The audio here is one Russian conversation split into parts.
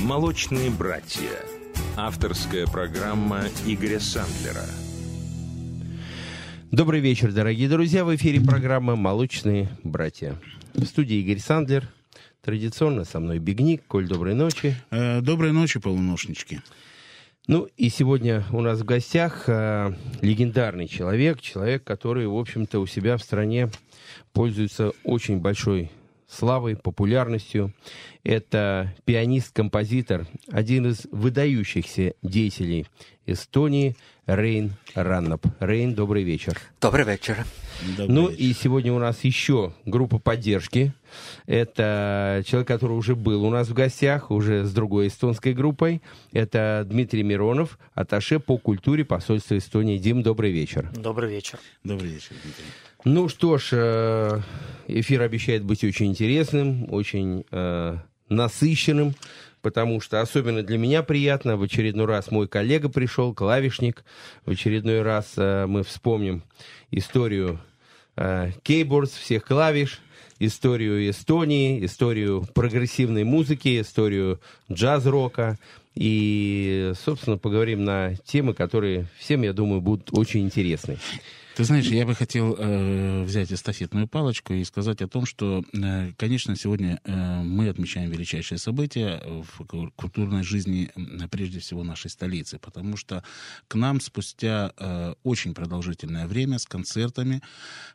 «Молочные братья». Авторская программа Игоря Сандлера. Добрый вечер, дорогие друзья. В эфире программа «Молочные братья». В студии Игорь Сандлер. Традиционно со мной Бигник. Коль, доброй ночи. Э, доброй ночи, полуношнички. Ну и сегодня у нас в гостях э, легендарный человек, человек, который, в общем-то, у себя в стране пользуется очень большой славой, популярностью. Это пианист-композитор, один из выдающихся деятелей Эстонии Рейн Раннап. Рейн, добрый вечер. Добрый вечер. Добрый ну вечер. и сегодня у нас еще группа поддержки. Это человек, который уже был у нас в гостях, уже с другой эстонской группой. Это Дмитрий Миронов, аташе по культуре посольства Эстонии. Дим, добрый вечер. Добрый вечер. Добрый вечер, Дмитрий. Ну что ж, э, эфир обещает быть очень интересным, очень э, насыщенным, потому что особенно для меня приятно, в очередной раз мой коллега пришел, клавишник, в очередной раз э, мы вспомним историю э, кейбордс, всех клавиш, историю Эстонии, историю прогрессивной музыки, историю джаз-рока. И, собственно, поговорим на темы, которые всем, я думаю, будут очень интересны. Ты знаешь, я бы хотел э, взять эстафетную палочку и сказать о том, что, э, конечно, сегодня э, мы отмечаем величайшее событие в культурной жизни, прежде всего, нашей столицы, потому что к нам спустя э, очень продолжительное время с концертами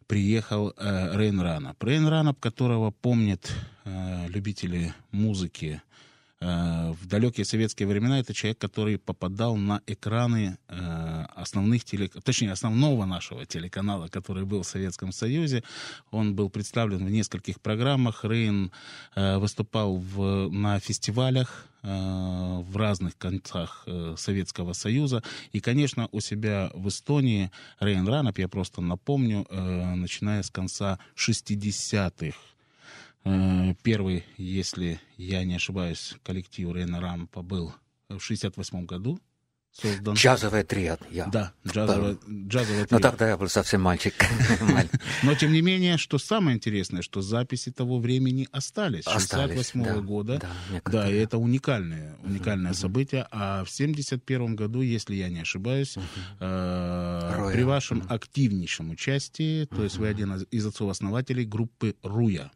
приехал э, Рейн Ранап. Рейн Ранап, которого помнят э, любители музыки, в далекие советские времена это человек, который попадал на экраны э, основных телек... точнее, основного нашего телеканала, который был в Советском Союзе. Он был представлен в нескольких программах. Рейн э, выступал в... на фестивалях в разных концах Советского Союза. И, конечно, у себя в Эстонии Рейн Ранап, я просто напомню, начиная с конца 60-х Э, первый, если я не ошибаюсь, коллектив Рейна Рампа был в 68 году создан. Джазовый триад, я. Да, джазовый, джазовый триад. Но тогда я был совсем мальчик. Но, тем не менее, что самое интересное, что записи того времени остались. 68 -го года. Да, и это уникальное, уникальное событие. А в 71 году, если я не ошибаюсь, э, при вашем активнейшем участии, то есть вы один из отцов-основателей группы «Руя».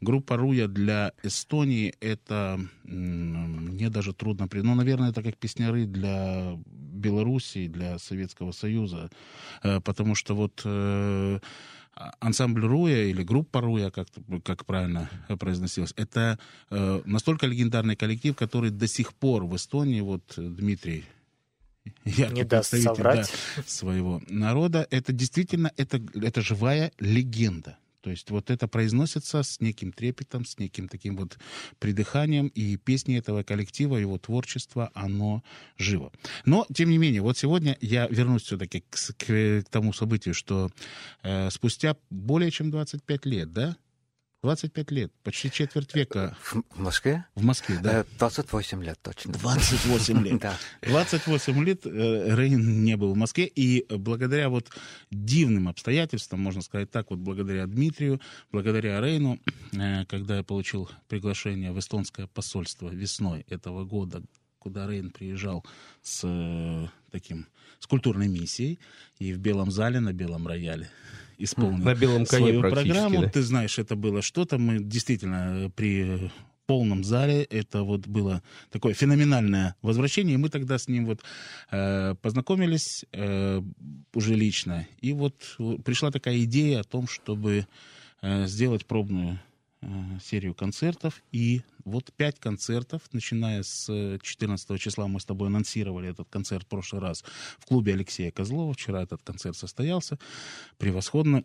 Группа «Руя» для Эстонии — это, мне даже трудно... Ну, наверное, это как песняры для Белоруссии, для Советского Союза, э, потому что вот э, ансамбль Руя или группа Руя, как, как правильно произносилось, это э, настолько легендарный коллектив, который до сих пор в Эстонии, вот Дмитрий я не даст соврать. Да, своего народа, это действительно это, это живая легенда. То есть вот это произносится с неким трепетом, с неким таким вот придыханием, и песни этого коллектива, его творчество, оно живо. Но, тем не менее, вот сегодня я вернусь все-таки к, к, к тому событию, что э, спустя более чем 25 лет, да, 25 лет, почти четверть века. В Москве? В Москве, да. 28 э, лет точно. 28 лет. Да. 28 лет э, Рейн не был в Москве, и благодаря вот дивным обстоятельствам, можно сказать так, вот благодаря Дмитрию, благодаря Рейну, э, когда я получил приглашение в эстонское посольство весной этого года, куда Рейн приезжал с таким, с культурной миссией, и в Белом зале на Белом рояле исполнил на белом коне свою программу. Да? Ты знаешь, это было что-то. Мы действительно при полном зале. Это вот было такое феноменальное возвращение. И мы тогда с ним вот э, познакомились э, уже лично. И вот пришла такая идея о том, чтобы э, сделать пробную Э, серию концертов. И вот пять концертов, начиная с 14 числа, мы с тобой анонсировали этот концерт в прошлый раз в клубе Алексея Козлова. Вчера этот концерт состоялся. Превосходно.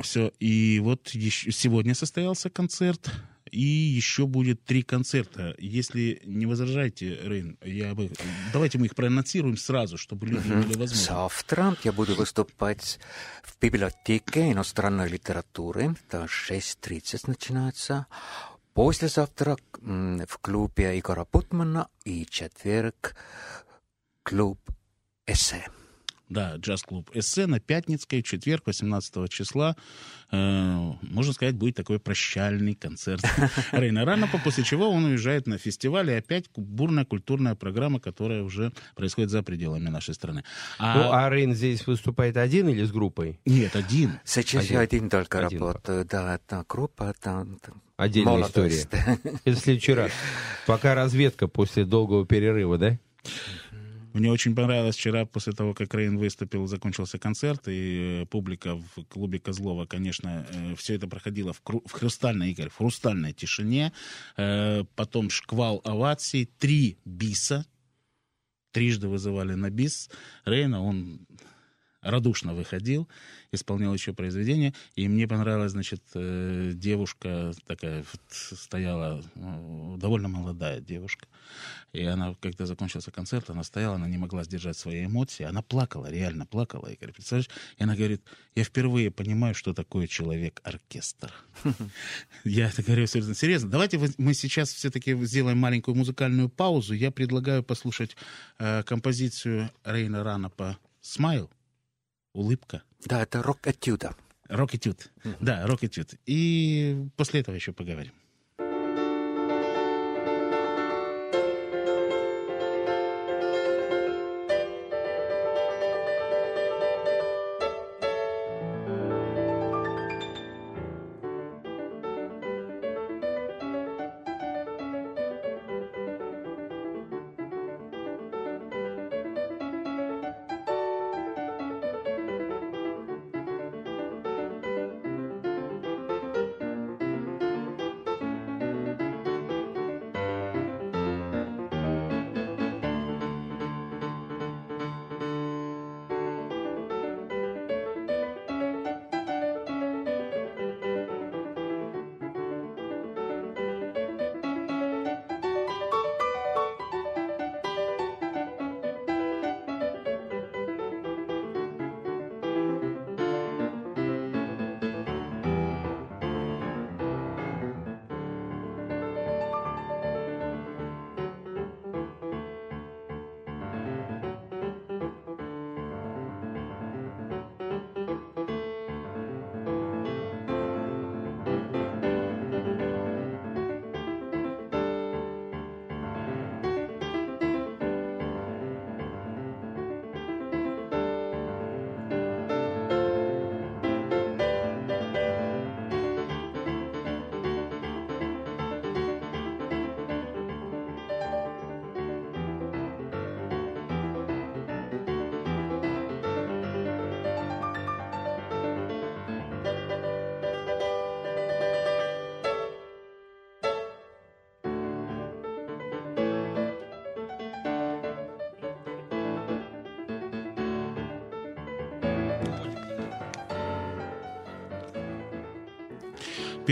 Все. И вот еще, сегодня состоялся концерт и еще будет три концерта. Если не возражаете, Рейн, я бы... давайте мы их проанонсируем сразу, чтобы люди имели возможность. Завтра я буду выступать в библиотеке иностранной литературы. Это 6.30 начинается. Послезавтра в клубе Игора Путмана и четверг клуб эссе. Да, джаз-клуб «Эссе» на Пятницкой, в четверг, 18 числа. Э, можно сказать, будет такой прощальный концерт Рейна Ранопа, после чего он уезжает на фестиваль, и опять бурная культурная программа, которая уже происходит за пределами нашей страны. А... Ну, а Рейн здесь выступает один или с группой? Нет, один. Сейчас один. я один только один. работаю. Да, это группа, это... Отдельная молодость. история. Это в следующий раз. Пока разведка после долгого перерыва, да? Мне очень понравилось вчера, после того, как Рейн выступил, закончился концерт, и э, публика в клубе Козлова, конечно, э, все это проходило в, кру- в хрустальной, Игорь, в хрустальной тишине. Э, потом шквал оваций, три биса, трижды вызывали на бис. Рейна, он радушно выходил, исполнял еще произведение, и мне понравилась, значит, э, девушка такая стояла, ну, довольно молодая девушка, и она, когда закончился концерт, она стояла, она не могла сдержать свои эмоции, она плакала, реально плакала, и, говорит, представляешь, и она говорит, я впервые понимаю, что такое человек-оркестр. Я это говорю серьезно. Давайте мы сейчас все-таки сделаем маленькую музыкальную паузу. Я предлагаю послушать э, композицию Рейна Рана по «Смайл», улыбка. Да, это рок-этюда. Рок-этюд. Mm-hmm. Да, рок-этюд. И после этого еще поговорим.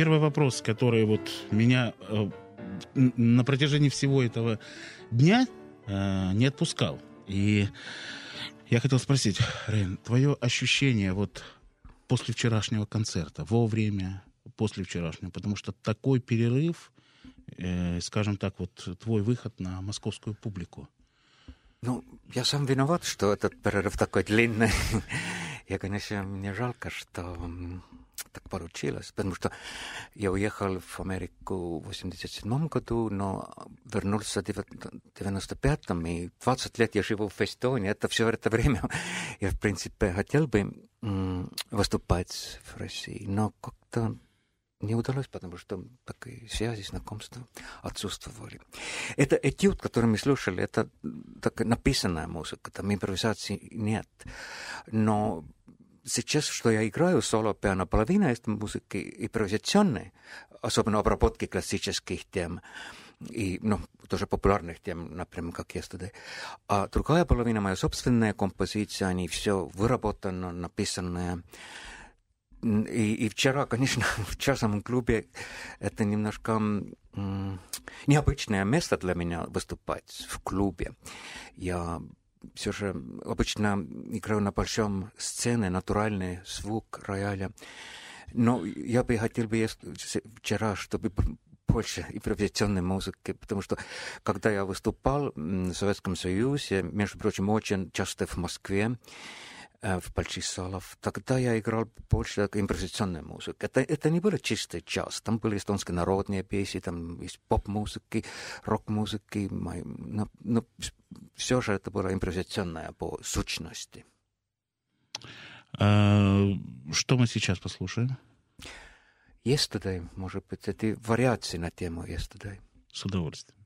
Первый вопрос, который вот меня э, на протяжении всего этого дня э, не отпускал. И я хотел спросить, Рейн, твое ощущение вот после вчерашнего концерта, во время, после вчерашнего, потому что такой перерыв, э, скажем так, вот твой выход на московскую публику. Ну, я сам виноват, что этот перерыв такой длинный. Я, конечно, мне жалко, что так получилось, потому что я уехал в Америку в 87 году, но вернулся в 95-м, и 20 лет я живу в Эстонии. Это все это время я, в принципе, хотел бы выступать в России, но как-то не удалось, потому что такие связи, знакомства отсутствовали. Это этюд, который мы слушали, это так написанная музыка, там импровизации нет. Но сейчас, что я играю соло-пиано, половина этой музыки импровизационной, особенно обработки классических тем, и, ну, тоже популярных тем, например, как yesterday. А другая половина моя собственная композиция, они все выработано, написанное. И, и вчера, конечно, в частном клубе это немножко м, необычное место для меня выступать в клубе. Я все же обычно играю на большом сцене, натуральный звук рояля. Но я бы хотел бы вчера, чтобы больше импровизационной музыки, потому что когда я выступал в Советском Союзе, между прочим, очень часто в Москве, в больших залах. Тогда я играл больше импровизационной музыки. Это, это не было чистый час. Там были эстонские народные песни, там есть поп-музыки, рок-музыки. Но, но все же это было импровизационное по сущности. А, что мы сейчас послушаем? Yesterday, может быть, это вариации на тему Yesterday. С удовольствием.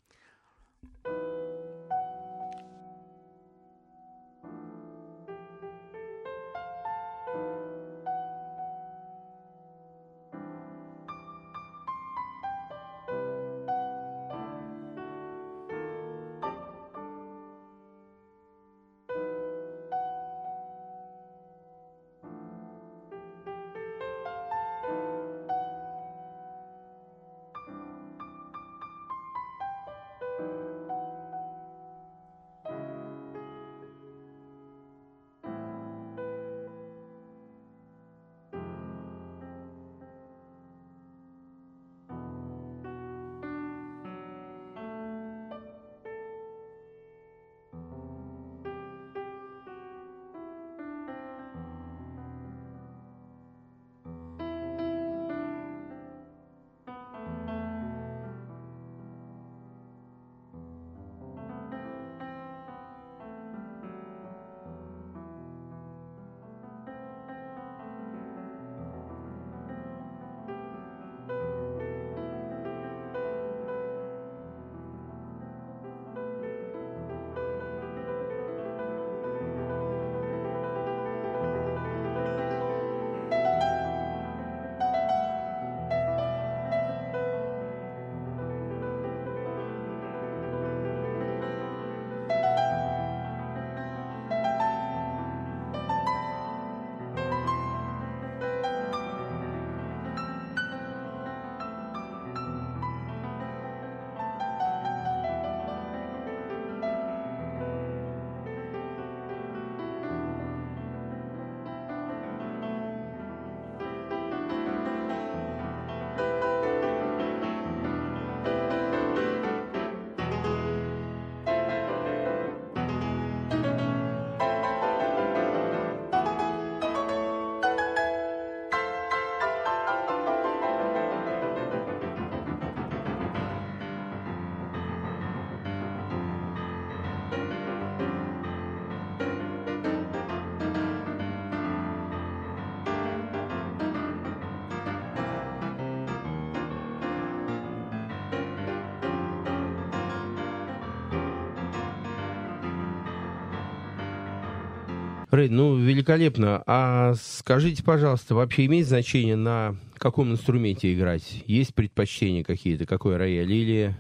Рэй, ну, великолепно. А скажите, пожалуйста, вообще имеет значение, на каком инструменте играть? Есть предпочтения какие-то, какой рояль, или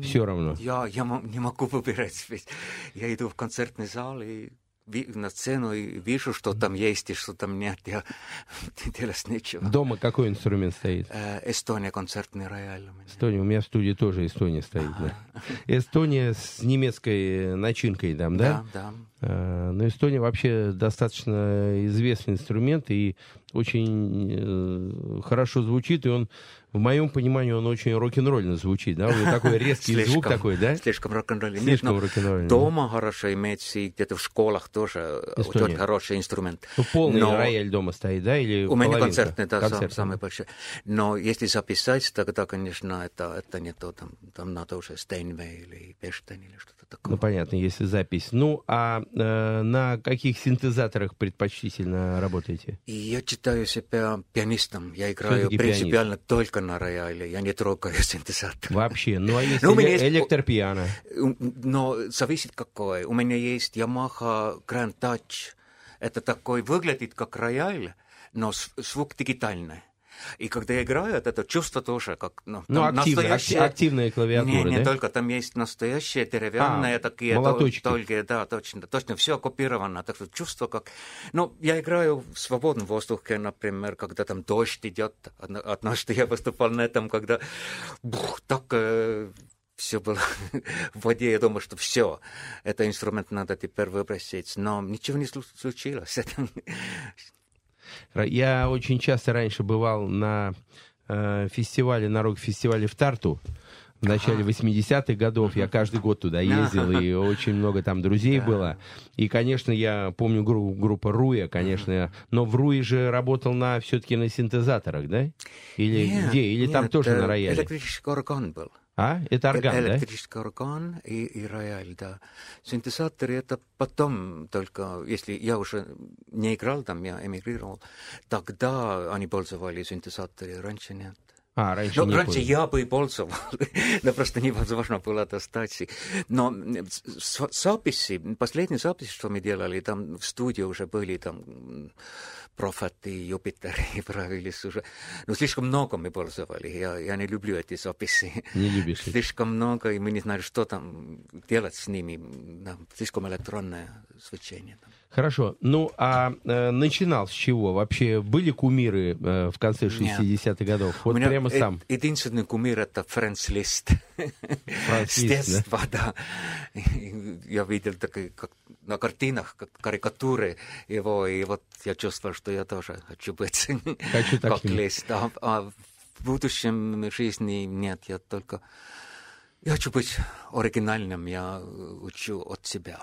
все равно? Я, я не могу выбирать. Я иду в концертный зал и на сцену и вижу, что там есть и что там нет, я делать нечего. Дома какой инструмент стоит? Э, Эстония, концертный рояль. У меня. Эстония, у меня в студии тоже Эстония стоит, да. Эстония с немецкой начинкой там, да? Да, да. Э, но Эстония вообще достаточно известный инструмент и очень э, хорошо звучит, и он в моем понимании он очень рок-н-ролльно звучит, да? Он такой резкий слишком, звук такой, да? Слишком рок-н-ролльный. Слишком ну, рок-н-ролльный. Дома хорошо имеется, и где-то в школах тоже Эстония. очень хороший инструмент. Ну, полный Но... рояль дома стоит, да? Или У меня концертный, да, Концерт. сам, самый большой. Но если записать, тогда, конечно, это, это не то, там, там надо уже Стейнвей или Пештейн или что-то такое. Ну, понятно, если запись. Ну, а э, на каких синтезаторах предпочтительно работаете? Я считаю себя пианистом. Я играю принципиально пианист. только рояле, я не трогаю синтезатор. Вообще? Ну, а если ну, есть... электропиано? Но зависит какой. У меня есть Yamaha Grand Touch. Это такой, выглядит как рояль, но звук дигитальный. И когда я играю, это чувство тоже как... Ну, ну активно, настоящие... активная клавиатура, Не, не да? только, там есть настоящие деревянные а, такие... Молоточки. Только, да, точно, точно, все копировано. Так что чувство как... Ну, я играю в свободном воздухе, например, когда там дождь идет. Однажды я выступал на этом, когда бух, так э, все было в воде, я думаю, что все, этот инструмент надо теперь выбросить, но ничего не случилось. Я очень часто раньше бывал на э, фестивале, на рок-фестивале в Тарту в начале 80-х годов. Я каждый год туда ездил, и очень много там друзей было. И, конечно, я помню гру- группа Руя, конечно, но в Руе же работал на все-таки на синтезаторах, да? Или Нет, где? Или там нет, тоже э, на рояле? Электрический орган был. А? Это орган, да? Электрический орган и, и рояль, да. Синтезаторы это потом только, если я уже не играл там, я эмигрировал, тогда они пользовали синтезаторы, раньше нет. А, раньше Ну, раньше было. я бы и пользовал, но просто невозможно было достать. Но записи, последние записи, что мы делали, там в студии уже были там м, Prophet и Юпитер и правились уже. Ну, слишком много мы пользовали. Я, я не люблю эти записи. Не любишь. Слишком много, и мы не знали, что там делать с ними. Да, слишком электронное звучение. там. Хорошо. Ну, а э, начинал с чего? Вообще были кумиры э, в конце Нет. 60-х годов? Вот У меня прямо э- сам. Единственный кумир это Фрэнс Лист. Франц С Лист, да? детства, да. Я видел такие, как на картинах, как карикатуры его, и вот я чувствовал, что я тоже хочу быть Хочу как. Лист. А, а в будущем жизни нет, я только... Я хочу быть оригинальным, я учу от себя.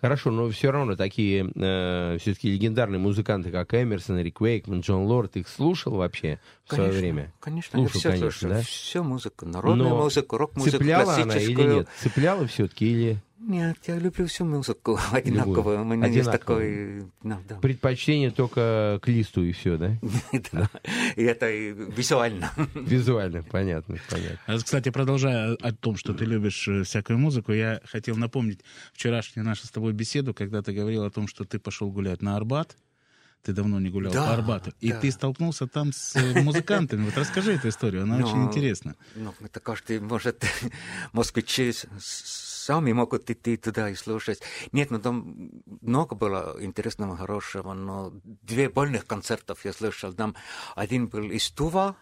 Хорошо, но все равно такие э, все-таки легендарные музыканты, как Эмерсон, Рик Уэйкман, Джон Лорд, их слушал вообще в свое Конечно, время? Конечно, Слушал, все конечно, слушал. да? Всю музыку, народную Но музыку, рок-музыку, Цепляла она или нет? Цепляла все-таки или Нет, я люблю всю музыку одинаковую. У меня есть Одинаковую. такой... ну, да. предпочтение только к листу и все, да? Да. И это визуально. Визуально, понятно, понятно. А, Кстати, продолжая о том, что ты любишь э, всякую музыку, я хотел напомнить вчерашнюю нашу с тобой беседу, когда ты говорил о том, что ты пошел гулять на Арбат. Ты давно не гулял Да, по Арбату. И да. ты столкнулся там с э, музыкантами. Вот расскажи эту историю, она Ну, очень интересна. Ну, это каждый может... Москвичи сами могут идти туда и слушать. Нет, ну там много было интересного, хорошего, но две больных концертов я слышал. Там один был из Тува,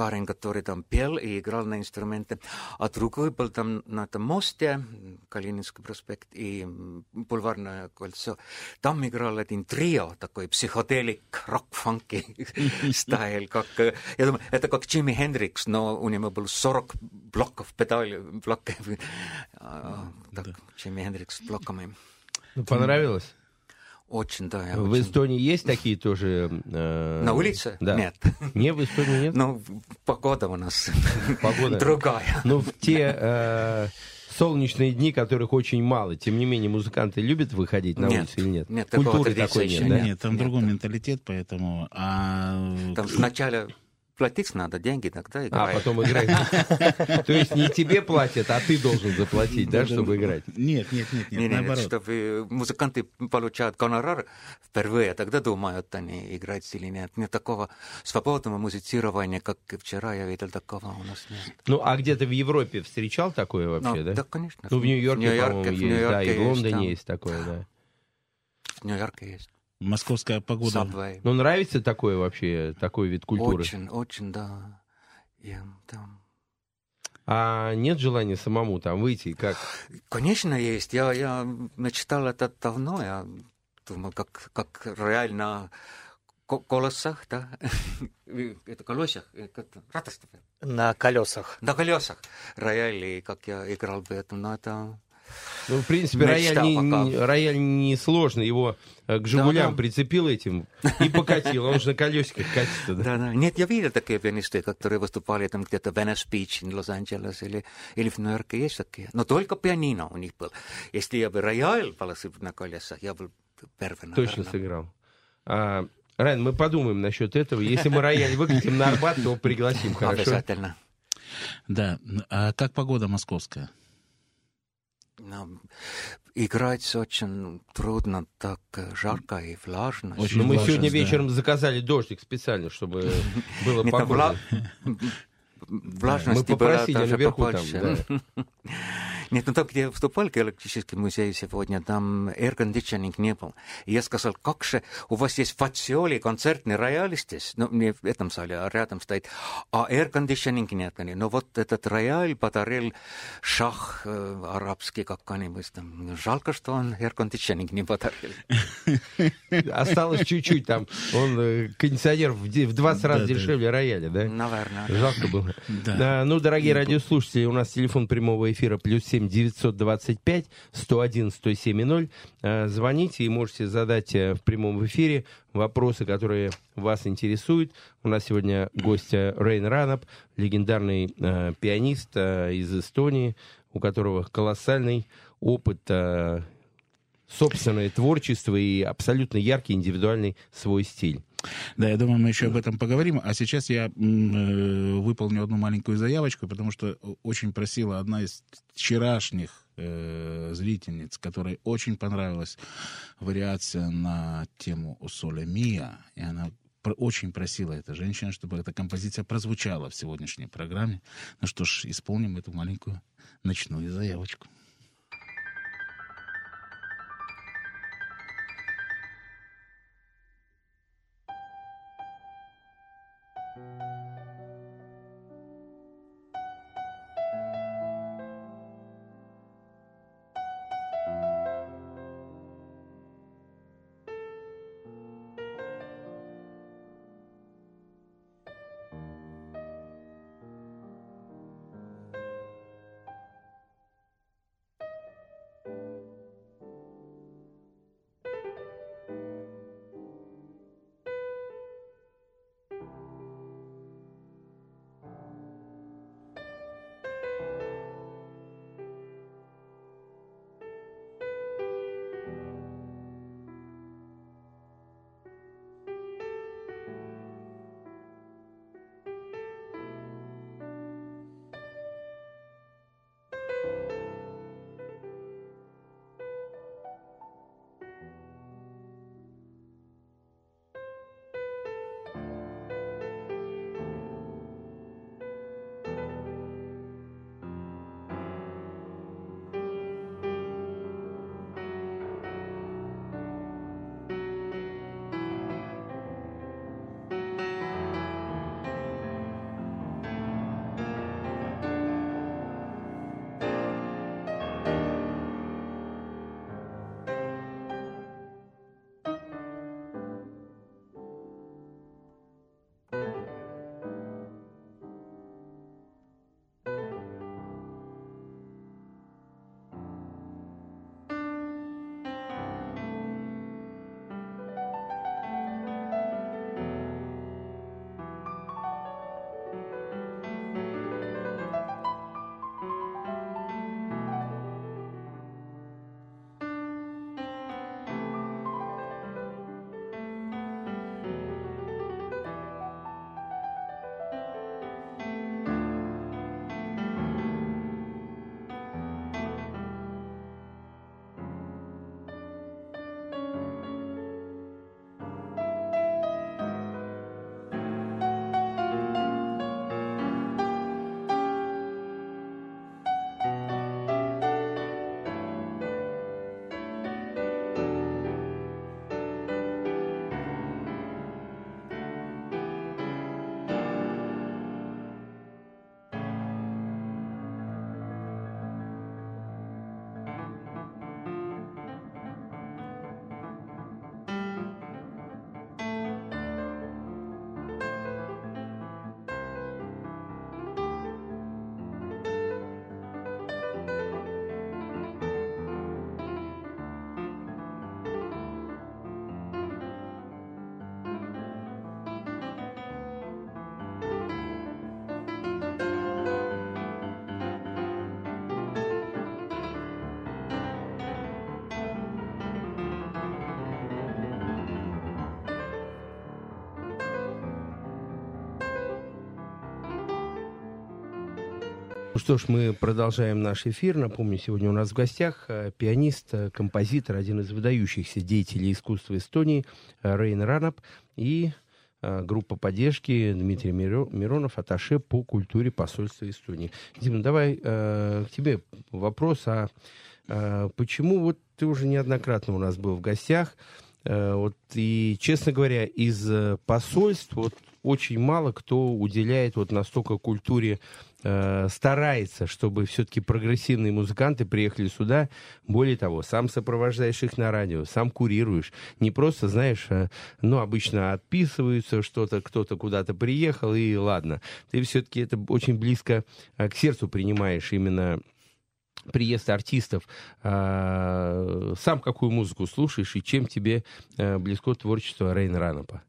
парень, который там пел и играл на инструменте, а другой был там на этом мосте, м, Калининский проспект и м, Бульварное кольцо. Там играл один трио, такой психоделик, рок-фанки стайл, как, э, я думаю, это как Джимми Хендрикс, но у него был 40 блоков педали, блоков, а, так, Джимми Хендрикс с блоками. Ну, понравилось? Очень, да. я В очень- Эстонии есть такие тоже... э, На улице? Да. Нет. Не, в Эстонии нет? Ну, погода у нас Погода. другая. Ну, в те э, солнечные дни, которых очень мало, тем не менее, музыканты любят выходить на Нет, улицу или нет? нет, такого Культуры такой нет, да? нет. Нет, там нет, другой да. менталитет, поэтому... А... Там сначала платить надо, деньги тогда А, играть. потом играть. То есть не тебе платят, а ты должен заплатить, да, чтобы играть? Нет, нет, нет, Не, нет, не, наоборот. чтобы музыканты получают гонорар впервые, тогда думают они, играть или нет. Нет такого свободного музицирования, как вчера я видел, такого у нас нет. Ну, а где-то в Европе встречал такое вообще, Ну, да? да, конечно. Ну, в Нью-Йорке, по-моему, в есть, да, и в Лондоне есть такое, да. В Нью-Йорке есть. Московская погода. Subway. Ну, нравится такое вообще, такой вид культуры? Очень, очень, да. Я там... А нет желания самому там выйти, и как? Конечно, есть. Я, я мечтал это давно. Я думал, как, как реально ко- колесах, да? Это колесах. На колесах. На колесах рояль, и как я играл бы это, но это... Ну, в принципе, рояль не, не- рояль не сложно, его э, к «Жигулям» Да-да. прицепил этим и покатил, он же на колесиках катится, да? Да, да. Нет, я видел такие пианисты, которые выступали там где-то в Venice Beach, в Лос-Анджелес или, или в Нью-Йорке, есть такие. Но только пианино у них был. Если я бы рояль положил на колесах, я был первый, Точно наверное. сыграл. А, Райан, мы подумаем насчет этого. Если мы рояль выкатим на Арбат, то пригласим, хорошо? Обязательно. Да. А как погода московская? Нам играть очень трудно, так э, жарко и влажно. Очень Но мы влажность, сегодня да. вечером заказали дождик специально, чтобы было там погода. вла- влажности Мы была попросили даже наверху там, Нет, ну там, где я вступал к электрическому музею сегодня, там air conditioning не был. И я сказал, как же, у вас есть фациоли, концертный рояль здесь, ну, не в этом зале, а рядом стоит, а air conditioning нет. Но вот этот рояль подарил шах э, арабский какой-нибудь там. Жалко, что он air conditioning не подарил. Осталось чуть-чуть там. Он э, кондиционер в 20 раз дешевле рояля, да? Наверное. Жалко было. Да. Ну, дорогие радиослушатели, у нас телефон прямого эфира плюс семь девятьсот двадцать пять сто один сто семь ноль. Э, звоните и можете задать э, в прямом эфире вопросы, которые вас интересуют. У нас сегодня гость Рейн Ранап, легендарный э, пианист э, из Эстонии, у которого колоссальный опыт э, собственное творчество и абсолютно яркий индивидуальный свой стиль. Да, я думаю, мы еще об этом поговорим. А сейчас я э, выполню одну маленькую заявочку, потому что очень просила одна из вчерашних э, зрительниц, которой очень понравилась вариация на тему «Соле Мия», и она очень просила эта женщина, чтобы эта композиция прозвучала в сегодняшней программе. Ну что ж, исполним эту маленькую ночную заявочку. Что ж, мы продолжаем наш эфир. Напомню, сегодня у нас в гостях э, пианист, э, композитор, один из выдающихся деятелей искусства Эстонии э, Рейн Ранап. И группа поддержки Дмитрий Миронов, аташе по культуре посольства Эстонии. Дима, давай э, к тебе вопрос, а э, почему вот ты уже неоднократно у нас был в гостях, э, вот и, честно говоря, из посольств вот очень мало кто уделяет вот настолько культуре Э, старается, чтобы все-таки прогрессивные музыканты приехали сюда. Более того, сам сопровождаешь их на радио, сам курируешь. Не просто, знаешь, э, ну, обычно отписываются что-то, кто-то куда-то приехал, и ладно. Ты все-таки это очень близко э, к сердцу принимаешь именно приезд артистов, а, сам какую музыку слушаешь и чем тебе близко творчество Рейна Ранопа?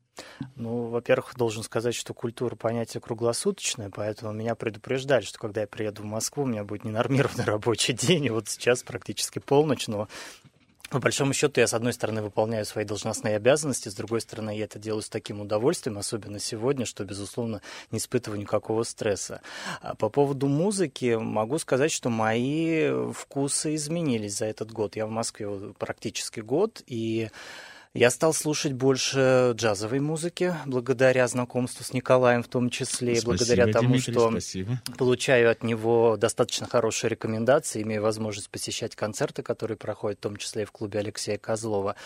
Ну, во-первых, должен сказать, что культура понятие круглосуточное, поэтому меня предупреждали, что когда я приеду в Москву, у меня будет ненормированный рабочий день, и вот сейчас практически полночь, но по большому счету, я, с одной стороны, выполняю свои должностные обязанности, с другой стороны, я это делаю с таким удовольствием, особенно сегодня, что, безусловно, не испытываю никакого стресса. А по поводу музыки могу сказать, что мои вкусы изменились за этот год. Я в Москве практически год, и я стал слушать больше джазовой музыки, благодаря знакомству с Николаем в том числе, спасибо, благодаря тому, Дмитрий, что спасибо. получаю от него достаточно хорошие рекомендации, имею возможность посещать концерты, которые проходят в том числе и в клубе Алексея Козлова.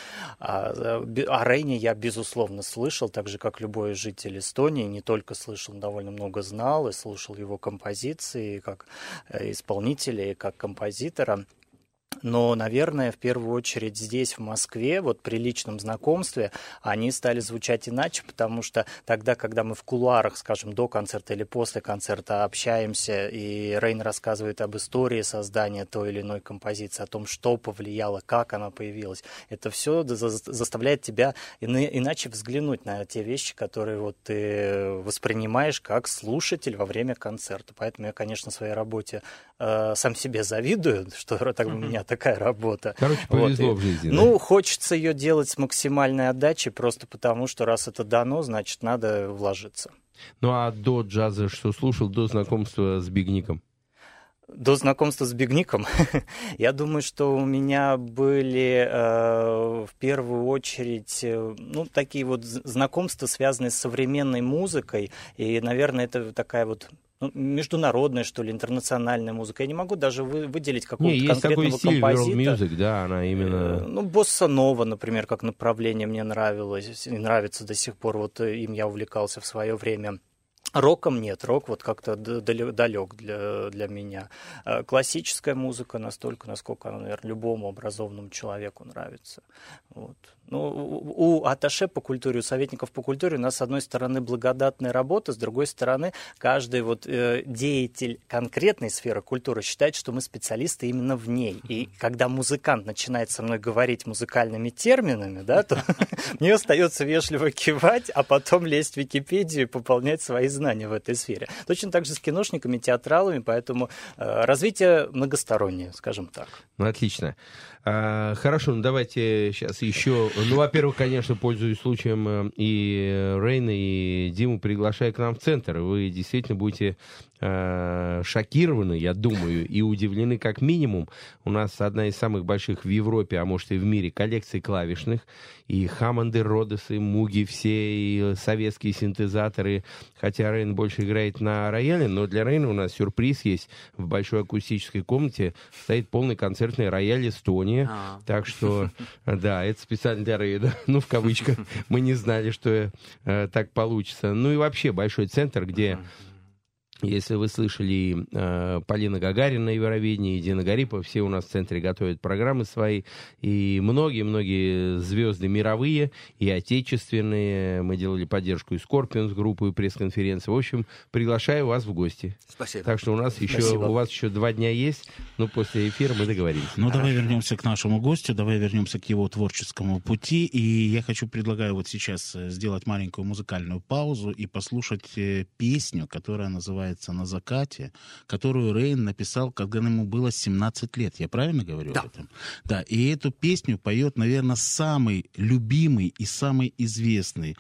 А, о Рейне я, безусловно, слышал, так же, как любой житель Эстонии, не только слышал, довольно много знал и слушал его композиции как э, исполнителя и как композитора. Но, наверное, в первую очередь здесь, в Москве, вот при личном знакомстве, они стали звучать иначе, потому что тогда, когда мы в кулуарах, скажем, до концерта или после концерта общаемся, и Рейн рассказывает об истории создания той или иной композиции, о том, что повлияло, как она появилась, это все заставляет тебя иначе взглянуть на те вещи, которые вот ты воспринимаешь как слушатель во время концерта. Поэтому я, конечно, своей работе э, сам себе завидую, что так у меня такая работа. Короче, повезло вот. в жизни. Ну, да? хочется ее делать с максимальной отдачей, просто потому что раз это дано, значит, надо вложиться. Ну а до джаза что слушал, до знакомства с Бигником? До знакомства с Бигником, я думаю, что у меня были э, в первую очередь э, ну, такие вот знакомства, связанные с современной музыкой. И, наверное, это такая вот ну, международная, что ли, интернациональная музыка. Я не могу даже вы, выделить какого-то конкретного есть такой композита. World Music, да, она именно... Ну, Босса Нова, например, как направление мне нравилось, и нравится до сих пор. Вот э, им я увлекался в свое время. Роком нет, рок вот как-то далек для, для меня. Э, классическая музыка настолько, насколько она, наверное, любому образованному человеку нравится. Вот. Ну, у Аташе по культуре, у советников по культуре у нас, с одной стороны, благодатная работа, с другой стороны, каждый вот э, деятель конкретной сферы культуры считает, что мы специалисты именно в ней. И когда музыкант начинает со мной говорить музыкальными терминами, да, то мне остается вежливо кивать, а потом лезть в Википедию и пополнять свои знания в этой сфере. Точно так же с киношниками, театралами, поэтому э, развитие многостороннее, скажем так. Ну, отлично. А, хорошо, ну давайте сейчас еще. Ну, во-первых, конечно, пользуясь случаем, э, и Рейна, и Диму приглашаю к нам в центр. Вы действительно будете э, шокированы, я думаю, и удивлены как минимум. У нас одна из самых больших в Европе, а может и в мире, коллекций клавишных. И Хаммонды, Родесы, Муги, все, и советские синтезаторы. Хотя Рейн больше играет на рояле, но для Рейна у нас сюрприз есть. В большой акустической комнате стоит полный концертный рояль «Эстония». А. Так что, да, это специально для Рейна. Ну, в кавычках. Мы не знали, что э, так получится. Ну и вообще большой центр, где если вы слышали э, Полина Гагарина на Евровидении, Дина Гарипова, все у нас в центре готовят программы свои. И многие-многие звезды мировые и отечественные. Мы делали поддержку и Скорпионс группу, и пресс-конференции. В общем, приглашаю вас в гости. Спасибо. Так что у нас еще, у вас еще два дня есть, но после эфира мы договорились. Ну, Хорошо. давай вернемся к нашему гостю, давай вернемся к его творческому пути. И я хочу, предлагаю вот сейчас э, сделать маленькую музыкальную паузу и послушать э, песню, которая называется называется «На закате», которую Рейн написал, когда ему было 17 лет. Я правильно говорю да. об этом? Да. И эту песню поет, наверное, самый любимый и самый известный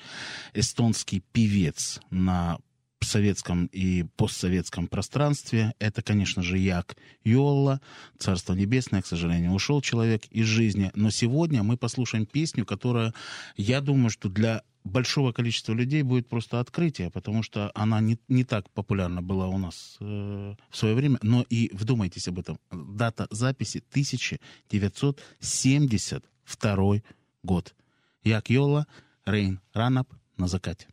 эстонский певец на советском и постсоветском пространстве. Это, конечно же, Як Йолла, Царство Небесное, к сожалению, ушел человек из жизни. Но сегодня мы послушаем песню, которая, я думаю, что для большого количества людей будет просто открытие, потому что она не, не так популярна была у нас э, в свое время. Но и вдумайтесь об этом. Дата записи 1972 год. Як Йола, Рейн Ранап на закате.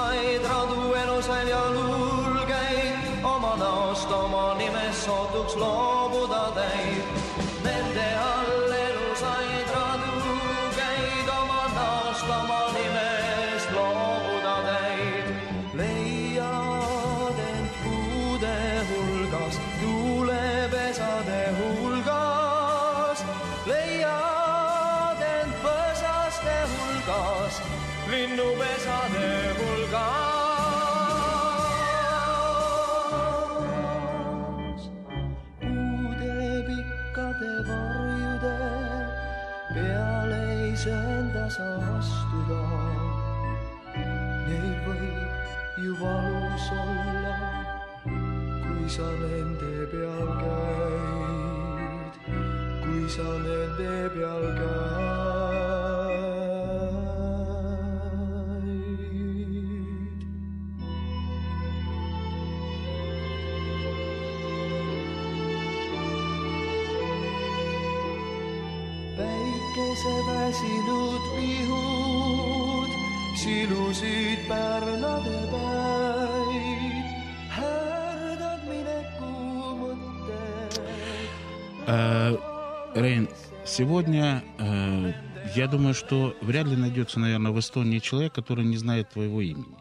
Elusaid radu elusaid ja lulgeid, oma näost oma nimest sootuks loobuda täid. peal käid. päikese väsinud pihud silusid pärnade päid, härdad mineku mõtted äh,. Rein сегодня э, я думаю, что вряд ли найдется, наверное, в Эстонии человек, который не знает твоего имени.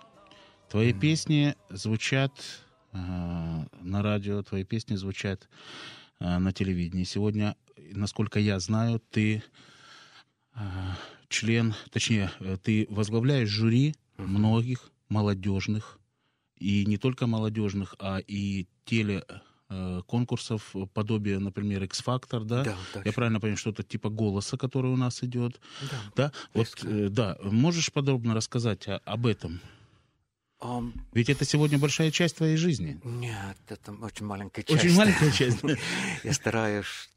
Твои песни звучат э, на радио, твои песни звучат э, на телевидении. Сегодня, насколько я знаю, ты э, член, точнее, э, ты возглавляешь жюри многих молодежных, и не только молодежных, а и теле конкурсов подобие, например, X-Factor, да? Да, Я правильно понимаю, что-то типа голоса, который у нас идет, да? Вот, Близко. э, да. Можешь подробно рассказать о- об этом? Ам, Ведь это сегодня большая часть твоей жизни. Нет, это очень маленькая часть. Очень маленькая часть. Я стараюсь,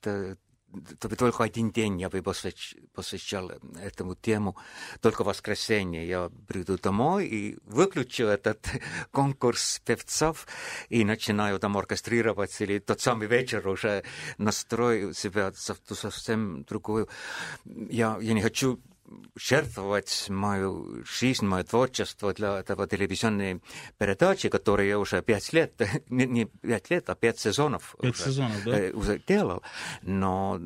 что это только один день я бы посвящ- посвящал этому тему. Только воскресенье я приду домой и выключу этот конкурс певцов и начинаю там оркестрировать. Или тот самый вечер уже настрою себя сов- совсем другую. Я, я не хочу жертвовать мою жизнь, мое творчество для этого телевизионной передачи, которую я уже пять лет, не, не пять лет, а пять сезонов, Пять уже, сезонов, да? э, уже делал. Но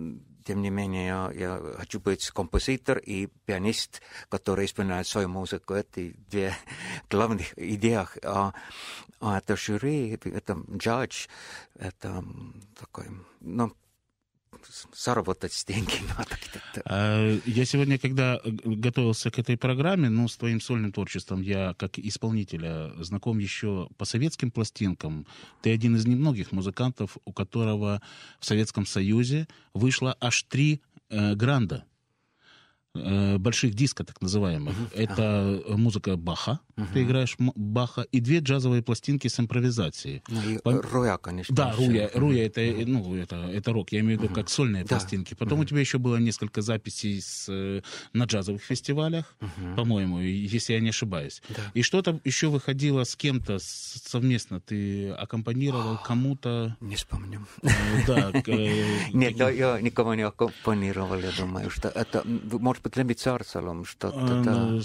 тем не менее, я, я хочу быть композитор и пианист, который исполняет свою музыку. Это две главных идеях. А, а это жюри, это джадж, это такой, ну, заработать деньги надо где-то. Я сегодня, когда готовился к этой программе, ну, с твоим сольным творчеством, я как исполнителя знаком еще по советским пластинкам. Ты один из немногих музыкантов, у которого в Советском Союзе вышло аж три э, гранда э, больших диска, так называемых. Это музыка Баха, ты играешь Баха, и две джазовые пластинки с импровизацией. Ну, и Пом- Руя, конечно. Да. Руя, Руя это, ну, это, это рок, я имею в виду как сольные Да. пластинки. Потом у тебя еще было несколько записей с, э, на джазовых фестивалях, по-моему, и- если я не ошибаюсь. Да. И что-то еще выходило с кем-то совместно, ты аккомпанировал кому-то. Не вспомню. э, Да, э, Нет, я, никого не аккомпанировал, я думаю, что это, может быть, Лемби Царцалом, что-то, ну,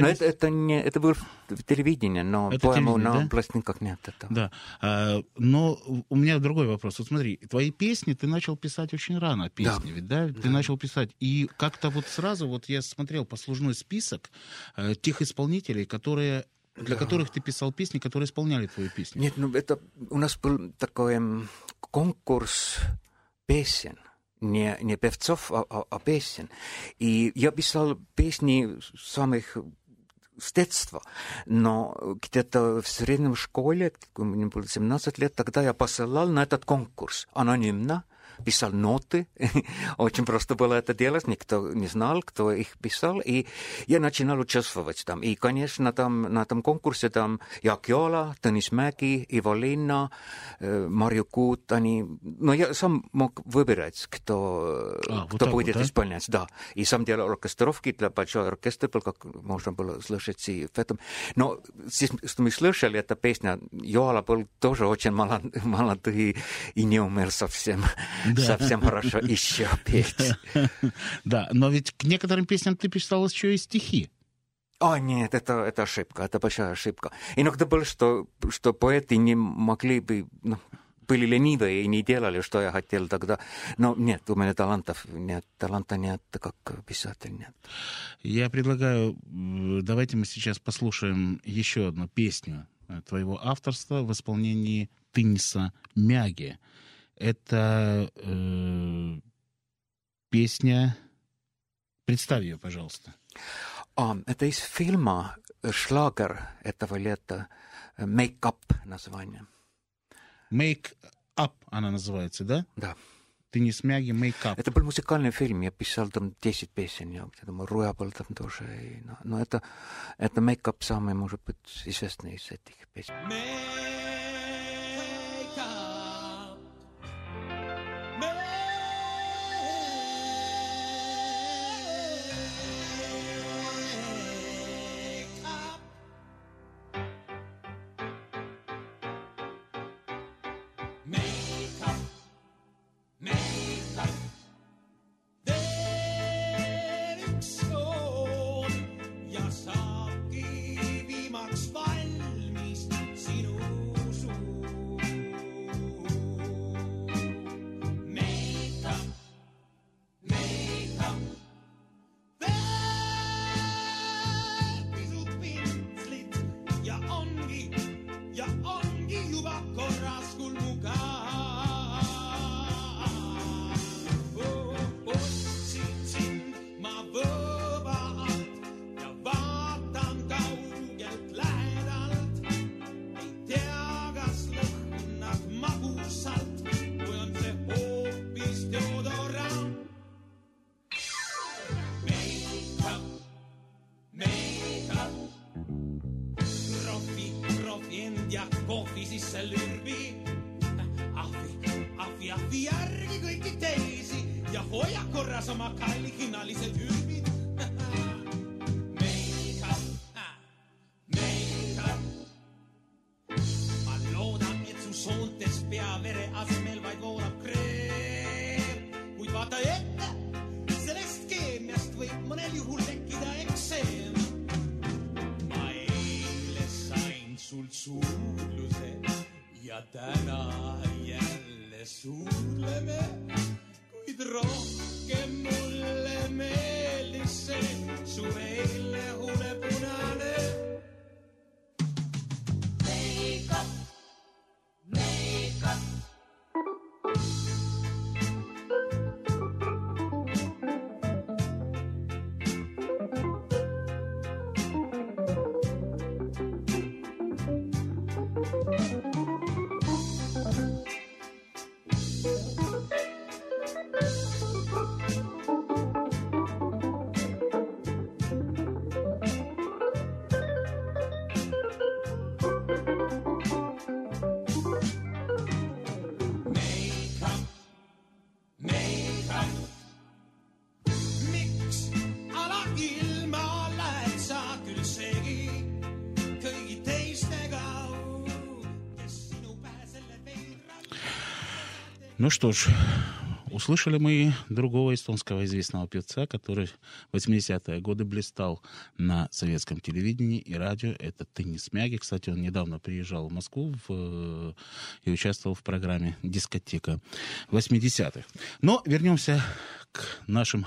Но это, не, это было в телевидении, но, Это телевидение, на да? пластинках нет этого. Да. А, но у меня другой вопрос. Вот смотри, твои песни ты начал писать очень рано, песни, ведь, да? Ты начал писать. И как-то вот сразу, вот я смотрел послужной список э, тех исполнителей, которые для которых ты писал песни, которые исполняли твою песню. Нет, ну это у нас был такой конкурс песен. Не, не певцов, а, а- а песен. И я писал песни самых с детства, но где-то в среднем школе, мне было 17 лет, тогда я посылал на этот конкурс анонимно, писал ноты. Очень просто было это делать, никто не знал, кто их писал. И я начинал участвовать там. И, конечно, там на этом конкурсе там Jaak Joala, Tõnis Mägi, Ivo Linna, э, Марью Кут, они... Но я сам мог выбирать, кто, А, вот кто так будет вот, да? исполнять. Да. И сам делал оркестровки для большой оркестр, был, как можно было слышать и в этом. Но здесь, что мы слышали, эта песня, Йоала был тоже очень молод- молодой и не умел совсем, Совсем хорошо еще петь. Да, но ведь к некоторым песням ты писал еще и стихи. О, нет, это, это ошибка, это большая ошибка. Иногда было, что, что поэты не могли бы, ну, были ленивые и не делали, что я хотел тогда. Но нет, у меня талантов нет, таланта нет, как писатель нет. Я предлагаю, давайте мы сейчас послушаем еще одну песню э, твоего авторства в исполнении Тыниса Мяги. Это э, песня... Представь ее, пожалуйста. А, это из фильма «Шлагер» этого лета, «Make Up» название. Make Up она называется, да? Да. Тынис Мяги Make Up. Это был музыкальный фильм, я писал там 10 песен, я думаю, Руя был там тоже. и, но, но это, это «Make Up» самый, может быть, известный из этих песен. Make sisse lürbi. ahvi, ahvi, ahvi järgi kõiki teisi ja hoia korras oma kallihinnalised Ну что ж, услышали мы другого эстонского известного певца, который в 80-е годы блистал на советском телевидении и радио. Это Теннис Мяги. Кстати, он недавно приезжал в Москву в, э, и участвовал в программе «Дискотека 80-х». Но вернемся к нашим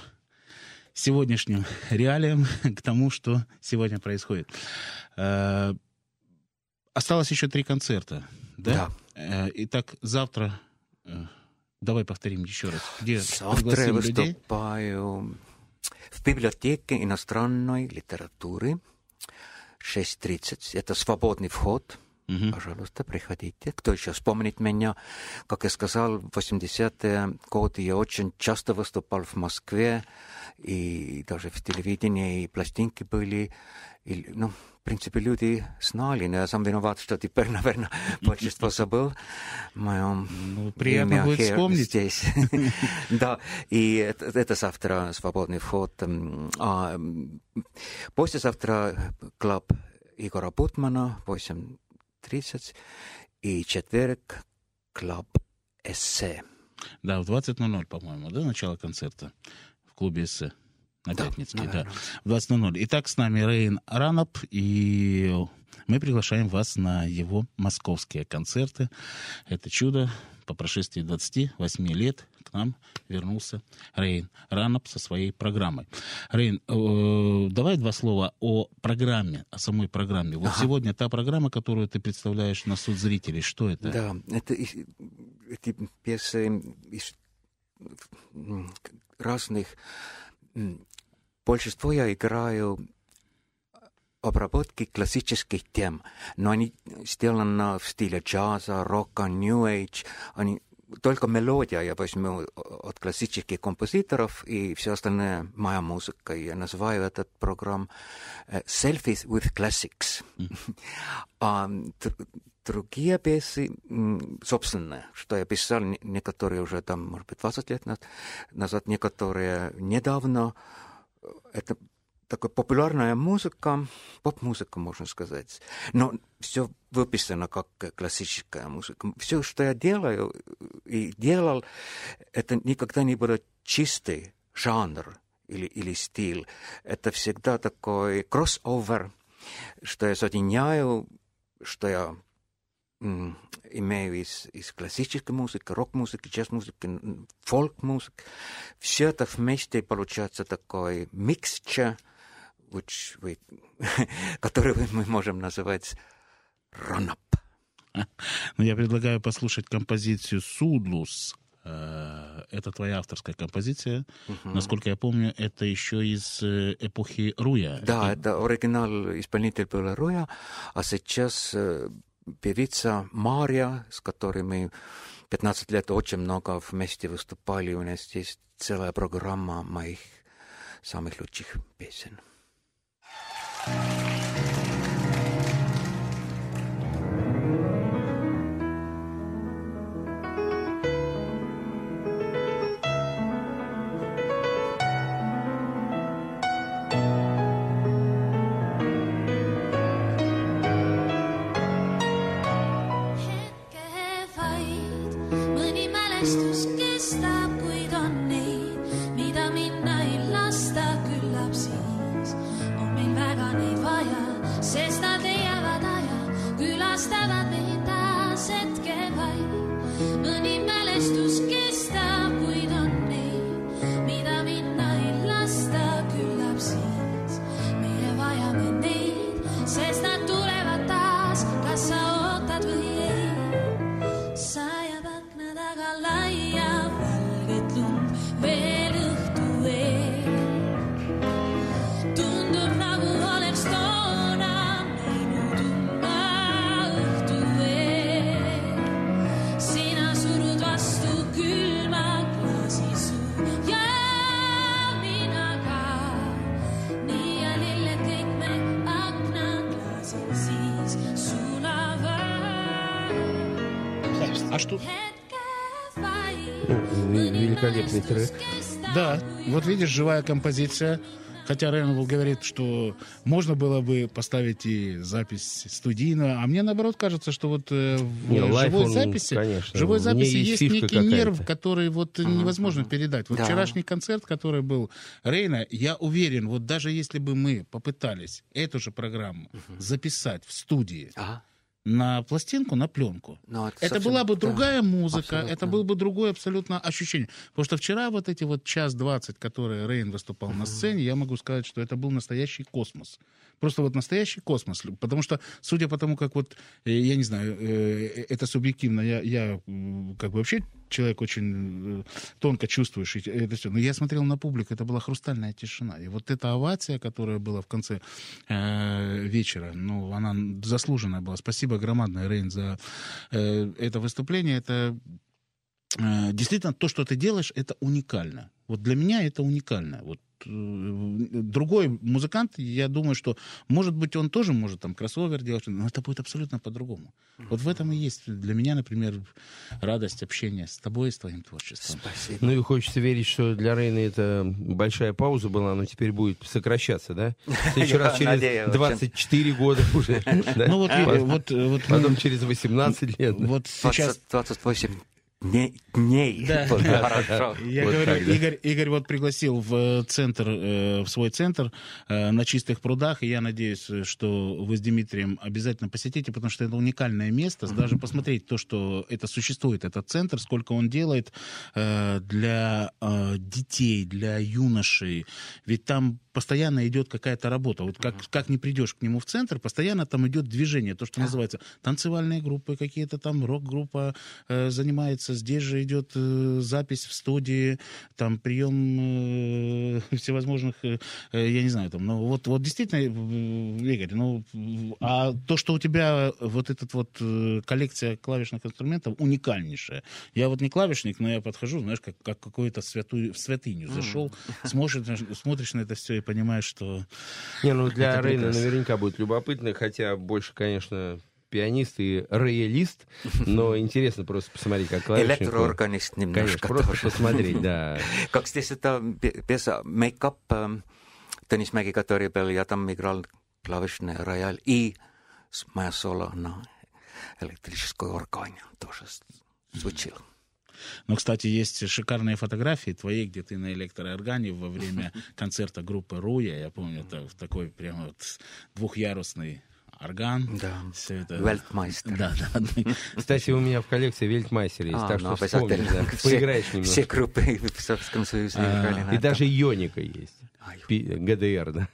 сегодняшним реалиям, к тому, что сегодня происходит. Э, Осталось еще три концерта, да? Да. Э, Итак, завтра... Давай повторим еще раз. Где Завтра выступаю в библиотеке иностранной литературы 6.30. Это свободный вход. Мгм. Пожалуйста, приходите. Кто еще вспомнит меня? Как я сказал, в 80-е годы я очень часто выступал в Москве, и даже в телевидении, и пластинки были. И, ну, в принципе, люди знали, но я сам виноват, что теперь, наверное, большинство забыл. Моем Ну, приятно будет вспомнить. здесь. Да, и это, завтра свободный вход. А м, послезавтра клуб Игора Бутмана, 8.30, и четверг клуб Эссе. Да, в 20.00, по-моему, да, начало концерта в клубе «Эссе» на Да, Пятницкой, да. В 20.00. Итак, с нами Рейн Ранап, и мы приглашаем вас на его московские концерты. Это чудо. По прошествии 28 лет к нам вернулся Рейн Ранап со своей программой. Рейн, э, давай два слова о программе, о самой программе. Вот сегодня та программа, которую ты представляешь на суд зрителей, что это? Да, это эти пьесы из разных. Большинство я играю обработки классических тем, но они сделаны в стиле джаза, рока, нью эйдж. Они только мелодия я возьму от классических композиторов, и все остальное моя музыка. Я называю этот программ э, «Selfies with Classics». А др- другие песни собственные, что я писал, не- некоторые уже там, может быть, 20 лет наз- назад, некоторые недавно. Это такая популярная музыка, поп-музыка, можно сказать. Но все выписано как классическая музыка. Все, что я делаю и делал, это никогда не было чистый жанр или, или стиль. Это всегда такой кроссовер, что я соединяю, что я имею из, из классической музыки, рок-музыки, джаз-музыки, фолк-музыки. Все это вместе получается такой миксча, which we, который мы можем называть run-up. Ну, я предлагаю послушать композицию «Судлус». Э, Это твоя авторская композиция. Насколько я помню, это еще из э, эпохи Руя. Да, это оригинал исполнитель был Руя, а сейчас э, певица Мария, с которой мы 15 лет очень много вместе выступали. У нас есть целая программа моих самых лучших песен. Трек. Да, вот видишь, живая композиция. Хотя Рейнвелл говорит, что можно было бы поставить и запись студийную, а мне наоборот кажется, что вот э, в Не, живой он, записи, конечно, живой записи есть есть, некий какая-то. нерв, который вот невозможно передать. Вот Да. вчерашний концерт, который был Рейна, я уверен, вот даже если бы мы попытались эту же программу записать в студии, Ага. На пластинку, на пленку. Ну, Это совсем- была бы да, другая музыка, абсолютно. это было бы другое абсолютно ощущение. Потому что вчера вот эти вот час двадцать, которые Рейн выступал на сцене, я могу сказать, что это был настоящий космос. Просто вот настоящий космос. Потому что, судя по тому, как вот, э, я не знаю, э, это субъективно, я, я как бы вообще человек очень э, тонко чувствующий это все. Но я смотрел на публику, это была хрустальная тишина. И вот эта овация, которая была в конце э, вечера, ну, она заслуженная была. Спасибо громадное, Рейн, за э, это выступление. Это э, действительно то, что ты делаешь, это уникально. Вот для меня это уникально. Вот другой музыкант, я думаю, что, может быть, он тоже может там кроссовер делать, но это будет абсолютно по-другому. Вот в этом и есть для меня, например, радость общения с тобой и с твоим творчеством. Спасибо. Ну и хочется верить, что для Рейна это большая пауза была, но теперь будет сокращаться, да? В следующий раз через надеюсь, очень. 24 года уже. Ну вот, Потом- вот, вот, Потом через 18 лет. вот сейчас 20, 28 дней, дней Да. хорошо. Я Вот говорю, так. Игорь, Игорь вот пригласил в э, центр, э, в свой центр э, на чистых прудах, и я надеюсь, что вы с Дмитрием обязательно посетите, потому что это уникальное место, даже посмотреть то, что это существует, этот центр, сколько он делает для детей, для юношей, ведь там постоянно идет какая-то работа. Вот как, как не придешь к нему в центр, постоянно там идет движение, то, что называется танцевальные группы, какие-то там рок-группа э, занимается. Здесь же идет э, запись в студии, там прием э, всевозможных, э, я не знаю, там, ну вот, вот действительно, Игорь, ну, а то, что у тебя вот этот вот коллекция клавишных инструментов уникальнейшая. Я вот не клавишник, но я подхожу, знаешь, как, как какую-то святую, в святыню зашел, смотришь, смотришь на это все и понимаешь, что Не, ну для Рейна наверняка будет любопытно, хотя больше, конечно, пианист и роялист, но интересно просто посмотреть, как клавишник. Электроорганист Конечно, немножко просто тоже. посмотреть, да. Как здесь это Up эм, Tõnis Mägi, который пел, я там играл клавишный рояль и с- моя соло на электрической органе тоже звучил. Но, кстати, есть шикарные фотографии твои, где ты на электрооргане во время концерта группы Руя. Я помню, это такой прям вот двухъярусный орган. Да. Все это... Вельтмайстер. Да, да. Кстати, у меня в коллекции Вельтмайстер есть, А, так ну, что вспомни, да. Все- поиграешь Все немножко. группы в Советском Союзе А, играли на И этом. даже Ионика есть. Пи- ГДР, да.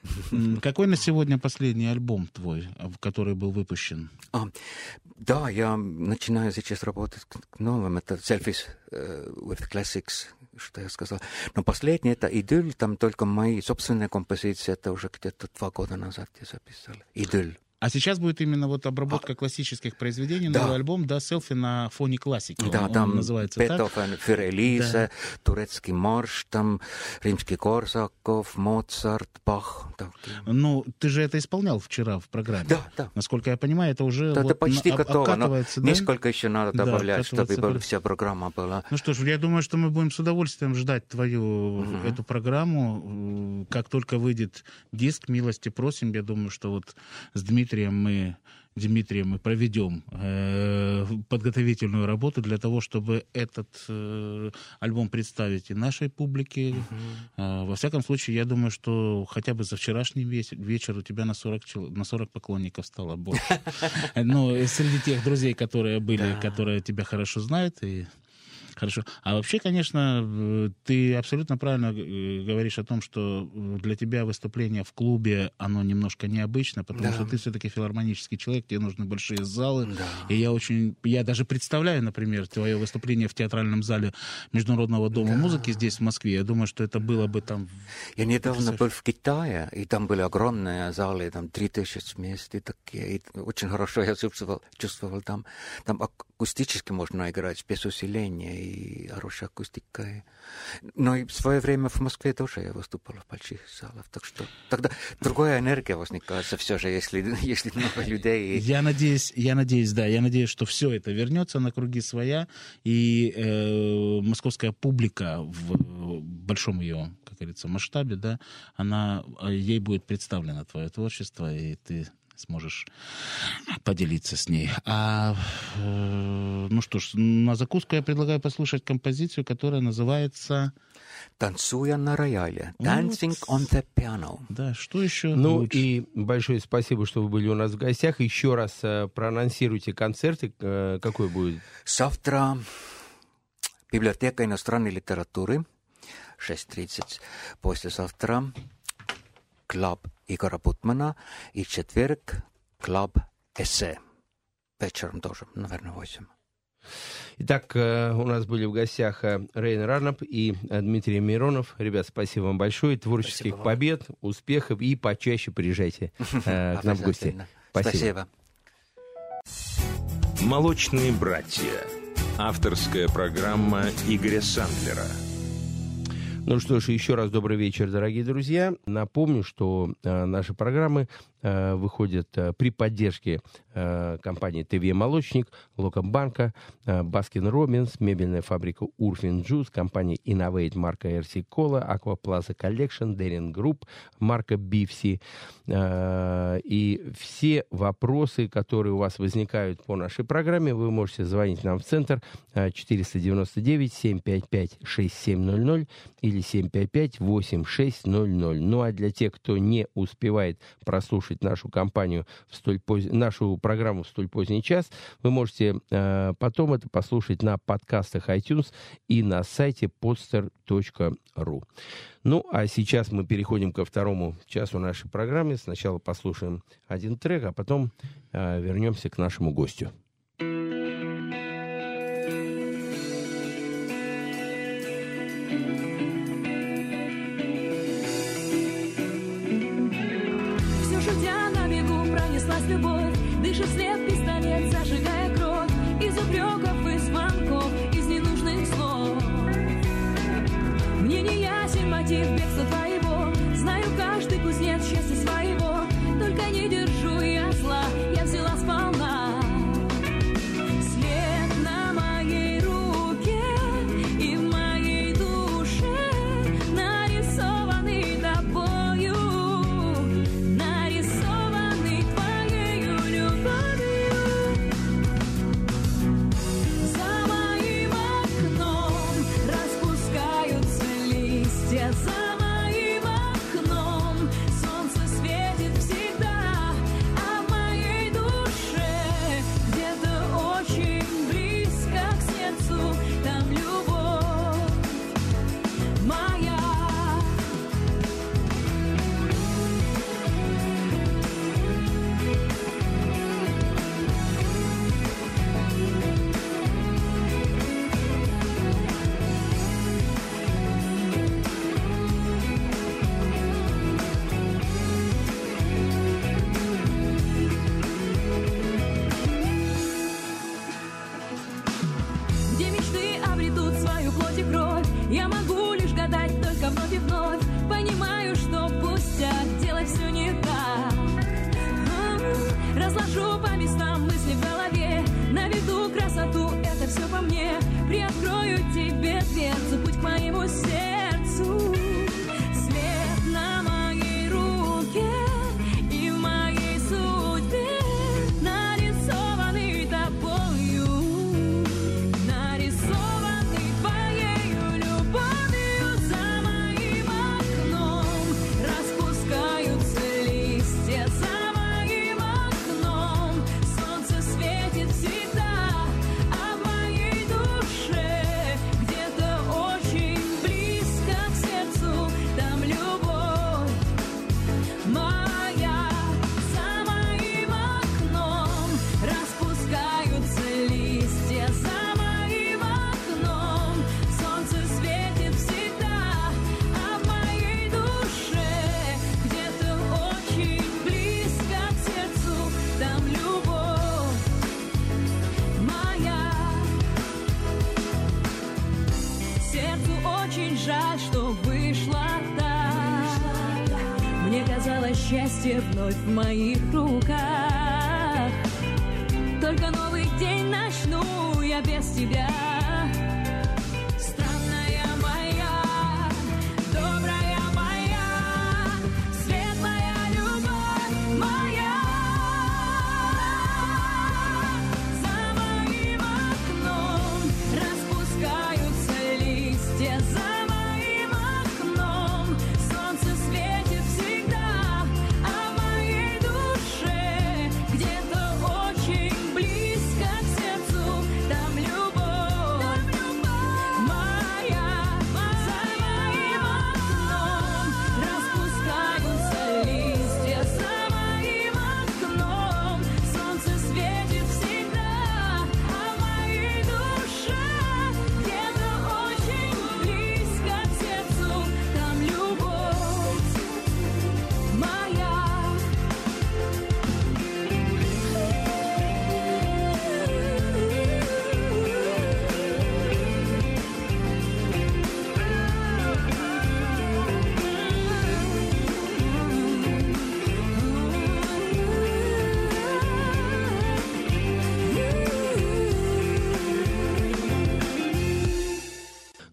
Какой на сегодня последний альбом твой, а, который был выпущен? А, да, я начинаю сейчас работать новым. Это Selfies э, with Classics, что я сказал. Но последний это Идylь, там только мои собственные композиции, это уже где-то два года назад я записал. Идylь. А сейчас будет именно вот обработка классических произведений, Да. новый альбом, да, селфи на фоне классики. Он- Да, он там называется так. Beethoven, für Elise, турецкий марш, там римский Корсаков, Моцарт, Бах. такие. Ну, ты же это исполнял вчера в программе. Да, да. Насколько я понимаю, это уже Да, вот это почти на- готово, но да? несколько еще надо Да, добавлять, чтобы обкатывается была вся программа была. Ну что ж, я думаю, что мы будем с удовольствием ждать твою эту программу. Как только выйдет диск, милости просим. Я думаю, что вот с Дмитрием мы Дмитрием мы проведем э, подготовительную работу для того, чтобы этот э, альбом представить и нашей публике. Э, во всяком случае, я думаю, что хотя бы за вчерашний вечер, вечер у тебя на 40, чел- на 40 поклонников стало больше. Ну, и среди тех друзей, которые были, которые тебя хорошо знают и Хорошо. А вообще, конечно, ты абсолютно правильно э, говоришь о том, что э, для тебя выступление в клубе, оно немножко необычно, потому Да. что ты все-таки филармонический человек, тебе нужны большие залы. Да. И я очень, я даже представляю, например, твое выступление в театральном зале Международного дома музыки здесь, в Москве. Я думаю, что это было бы там... Я недавно был в Китае, и там были огромные залы, там 3000 мест и такие. И очень хорошо я чувствовал, чувствовал там. Там акустически можно играть без усиления, и хорошая акустика. И- Но и в свое время в Москве тоже я выступал в больших залах. Так что тогда другая энергия возникает все же, если, если много людей. и- Я надеюсь, я надеюсь, да, я надеюсь, что все это вернется на круги своя, и э, московская публика в большом ее, как говорится, масштабе, да, она, э, ей будет представлено твое творчество, и ты сможешь поделиться с ней. А, э, ну что ж, на закуску я предлагаю послушать композицию, которая называется... Танцуя на рояле. Dancing on the piano. Да, что еще? Ну лучше? и большое спасибо, что вы были у нас в гостях. Еще раз э, проанонсируйте концерты. Э, какой будет? Завтра библиотека иностранной литературы 6.30. Послезавтра клуб Игора Бутмана. И четверг клуб эссе. Вечером тоже, наверное, 8. Итак, э, у нас были в гостях э, Рейн Ранап и э, Дмитрий Миронов. Ребят, спасибо вам большое. Творческих Спасибо вам. побед, успехов и почаще приезжайте к нам в гости. Спасибо. Спасибо. «Молочные братья». Авторская программа Игоря Сандлера. Ну что ж, еще раз добрый вечер, дорогие друзья. Напомню, что э, наши программы э, выходят э, при поддержке э, компании ТВ «Молочник», Локомбанка, э, Baskin Robbins, мебельная фабрика Урфин Джус, компания Innovate, марка RC Cola, Aquaplaza Collection, Дерин Групп, марка Бифси. Э, и все вопросы, которые у вас возникают по нашей программе, вы можете звонить нам в центр э, 499-755-6700 или 755-8600. Ну а для тех, кто не успевает прослушать нашу компанию в столь поз... нашу программу в столь поздний час, вы можете э, потом это послушать на подкастах iTunes и на сайте podster.ru. Ну, а сейчас мы переходим ко второму часу нашей программы. Сначала послушаем один трек, а потом э, вернемся к нашему гостю. Дышит след пистолет, зажигая вновь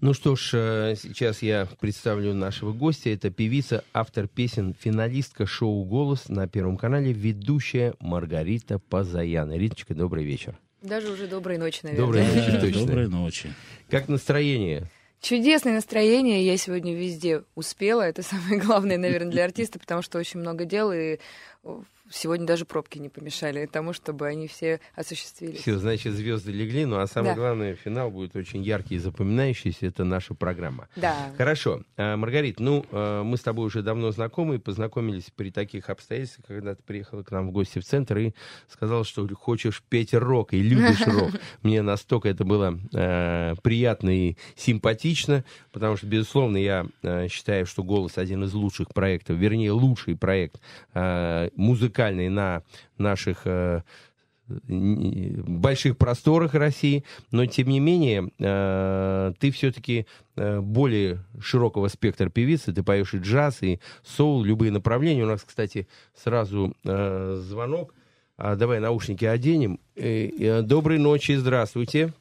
Ну что ж, э, сейчас я представлю нашего гостя. Это певица, автор песен, финалистка шоу «Голос» на Первом канале, ведущая Маргарита Пазаян. Риточка, добрый вечер. Даже уже доброй ночи, наверное. Доброй ночи, Да, точно. Доброй ночи. Как настроение? Чудесное настроение. Я сегодня везде успела. Это самое главное, наверное, для артиста, потому что очень много дел, и сегодня даже пробки не помешали тому, чтобы они все осуществились. Все, значит, звезды легли, ну а самое Да. главное, финал будет очень яркий и запоминающийся. Это наша программа. Да. Хорошо. А, Маргарит, ну, э, мы с тобой уже давно знакомы, познакомились при таких обстоятельствах, когда ты приехала к нам в гости в центр и сказала, что хочешь петь рок и любишь рок. Мне настолько это было э, приятно и симпатично, потому что, безусловно, я э, считаю, что «Голос» один из лучших проектов, вернее, лучший проект э, музыкальный на наших э, больших просторах России, но тем не менее э, ты все-таки э, более широкого спектра певицы, ты поешь и джаз, и соул, любые направления. У нас, кстати, сразу э, звонок. А, давай наушники оденем. Доброй ночи, здравствуйте.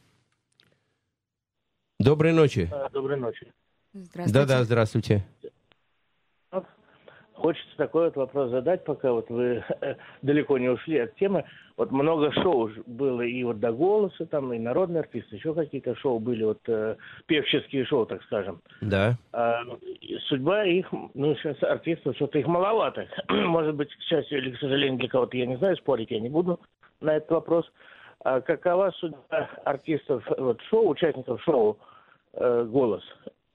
Доброй ночи. Доброй ночи. Здравствуйте. Да-да, здравствуйте. Хочется такой вот вопрос задать, пока вот вы далеко не ушли от темы. Вот много шоу было и вот до голоса, там и народные артисты, еще какие-то шоу были, вот э, певческие шоу, так скажем. Да. А, судьба их, ну, сейчас артистов, что-то их маловато. Может быть, к счастью или к сожалению для кого-то, я не знаю, спорить я не буду на этот вопрос. А какова судьба артистов, вот шоу, участников шоу э, «Голос»?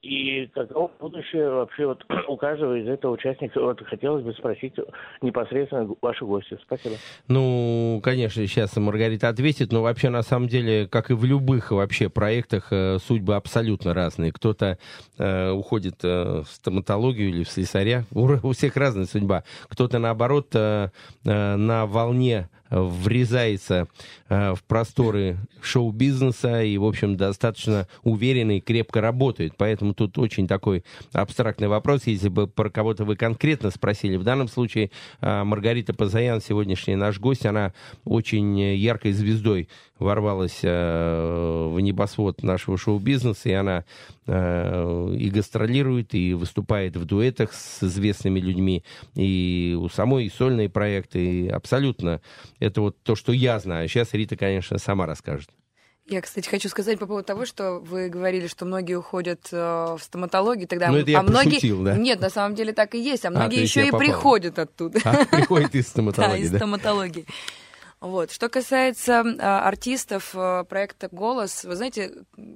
И каково будущее вообще вот у каждого из этого участника? Вот хотелось бы спросить непосредственно вашу гостью. Спасибо. Ну, конечно, сейчас Маргарита ответит, но вообще, на самом деле, как и в любых вообще проектах, э, судьбы абсолютно разные. Кто-то э, уходит э, в стоматологию или в слесаря, у, у всех разная судьба. Кто-то, наоборот, э, э, на волне врезается э, в просторы шоу-бизнеса и, в общем, достаточно уверенно и крепко работает. Поэтому тут очень такой абстрактный вопрос. Если бы про кого-то вы конкретно спросили, в данном случае э, Маргарита Пазаян, сегодняшний наш гость, она очень яркой звездой ворвалась э, в небосвод нашего шоу-бизнеса, и она и гастролирует, и выступает в дуэтах с известными людьми, и у самой и сольные проекты, и абсолютно это вот то, что я знаю. Сейчас Рита, конечно, сама расскажет. Я, кстати, хочу сказать по поводу того, что вы говорили, что многие уходят э, в стоматологию, тогда... Ну, это я а многие... пошутил, да? Нет, на самом деле так и есть, а многие есть еще и попал. приходят оттуда. А, приходит из Да, стоматологии, из да? стоматологии. Вот. Что касается а, артистов а, проекта «Голос», вы знаете,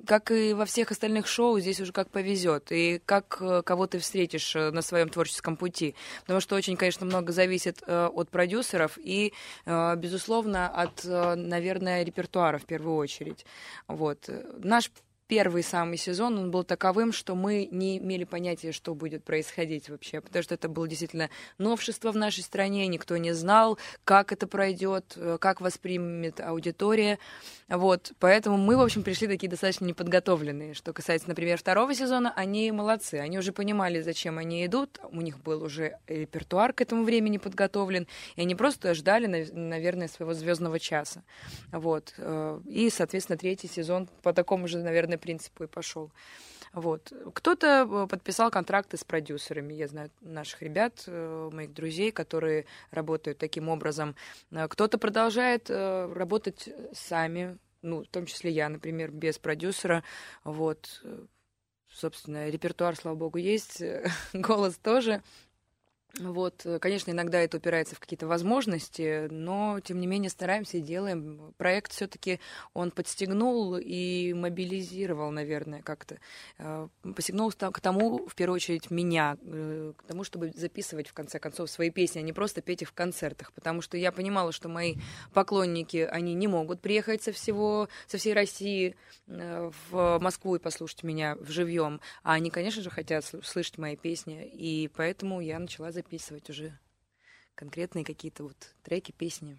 как и во всех остальных шоу, здесь уже как повезет, и как э, кого ты встретишь э, на своем творческом пути. Потому что очень, конечно, много зависит э, от продюсеров и, э, безусловно, от, э, наверное, репертуара в первую очередь. Вот. Наш первый самый сезон, он был таковым, что мы не имели понятия, что будет происходить вообще, потому что это было действительно новшество в нашей стране, никто не знал, как это пройдет, э, как воспримет аудитория, вот, поэтому мы, в общем, пришли такие достаточно неподготовленные. Что касается, например, второго сезона, они молодцы, они уже понимали, зачем они идут, у них был уже репертуар к этому времени подготовлен, и они просто ждали, нав- наверное, своего звездного часа, вот, э, и, соответственно, третий сезон по такому же, наверное, принципу и пошел. Вот. Кто-то э, подписал контракты с продюсерами. Я знаю наших ребят, э, моих друзей, которые работают таким образом. Э, Кто-то продолжает работать сами, ну, в том числе я, например, без продюсера. Вот. Собственно, репертуар, слава богу, есть, голос тоже. Вот, э, конечно, иногда это упирается в какие-то возможности, но тем не менее стараемся и делаем. Проект все-таки он подстегнул и мобилизировал, наверное, как-то. Э, Посягнул ста- к тому, в первую очередь, меня, э, к тому, чтобы записывать, в конце концов, свои песни, а не просто петь их в концертах. Потому что я понимала, что мои поклонники, они не могут приехать со всего, со всей России в Москву и послушать меня в живьем. А они, конечно же, хотят сл- слышать мои песни. И поэтому я начала записывать уже конкретные какие-то вот треки, песни.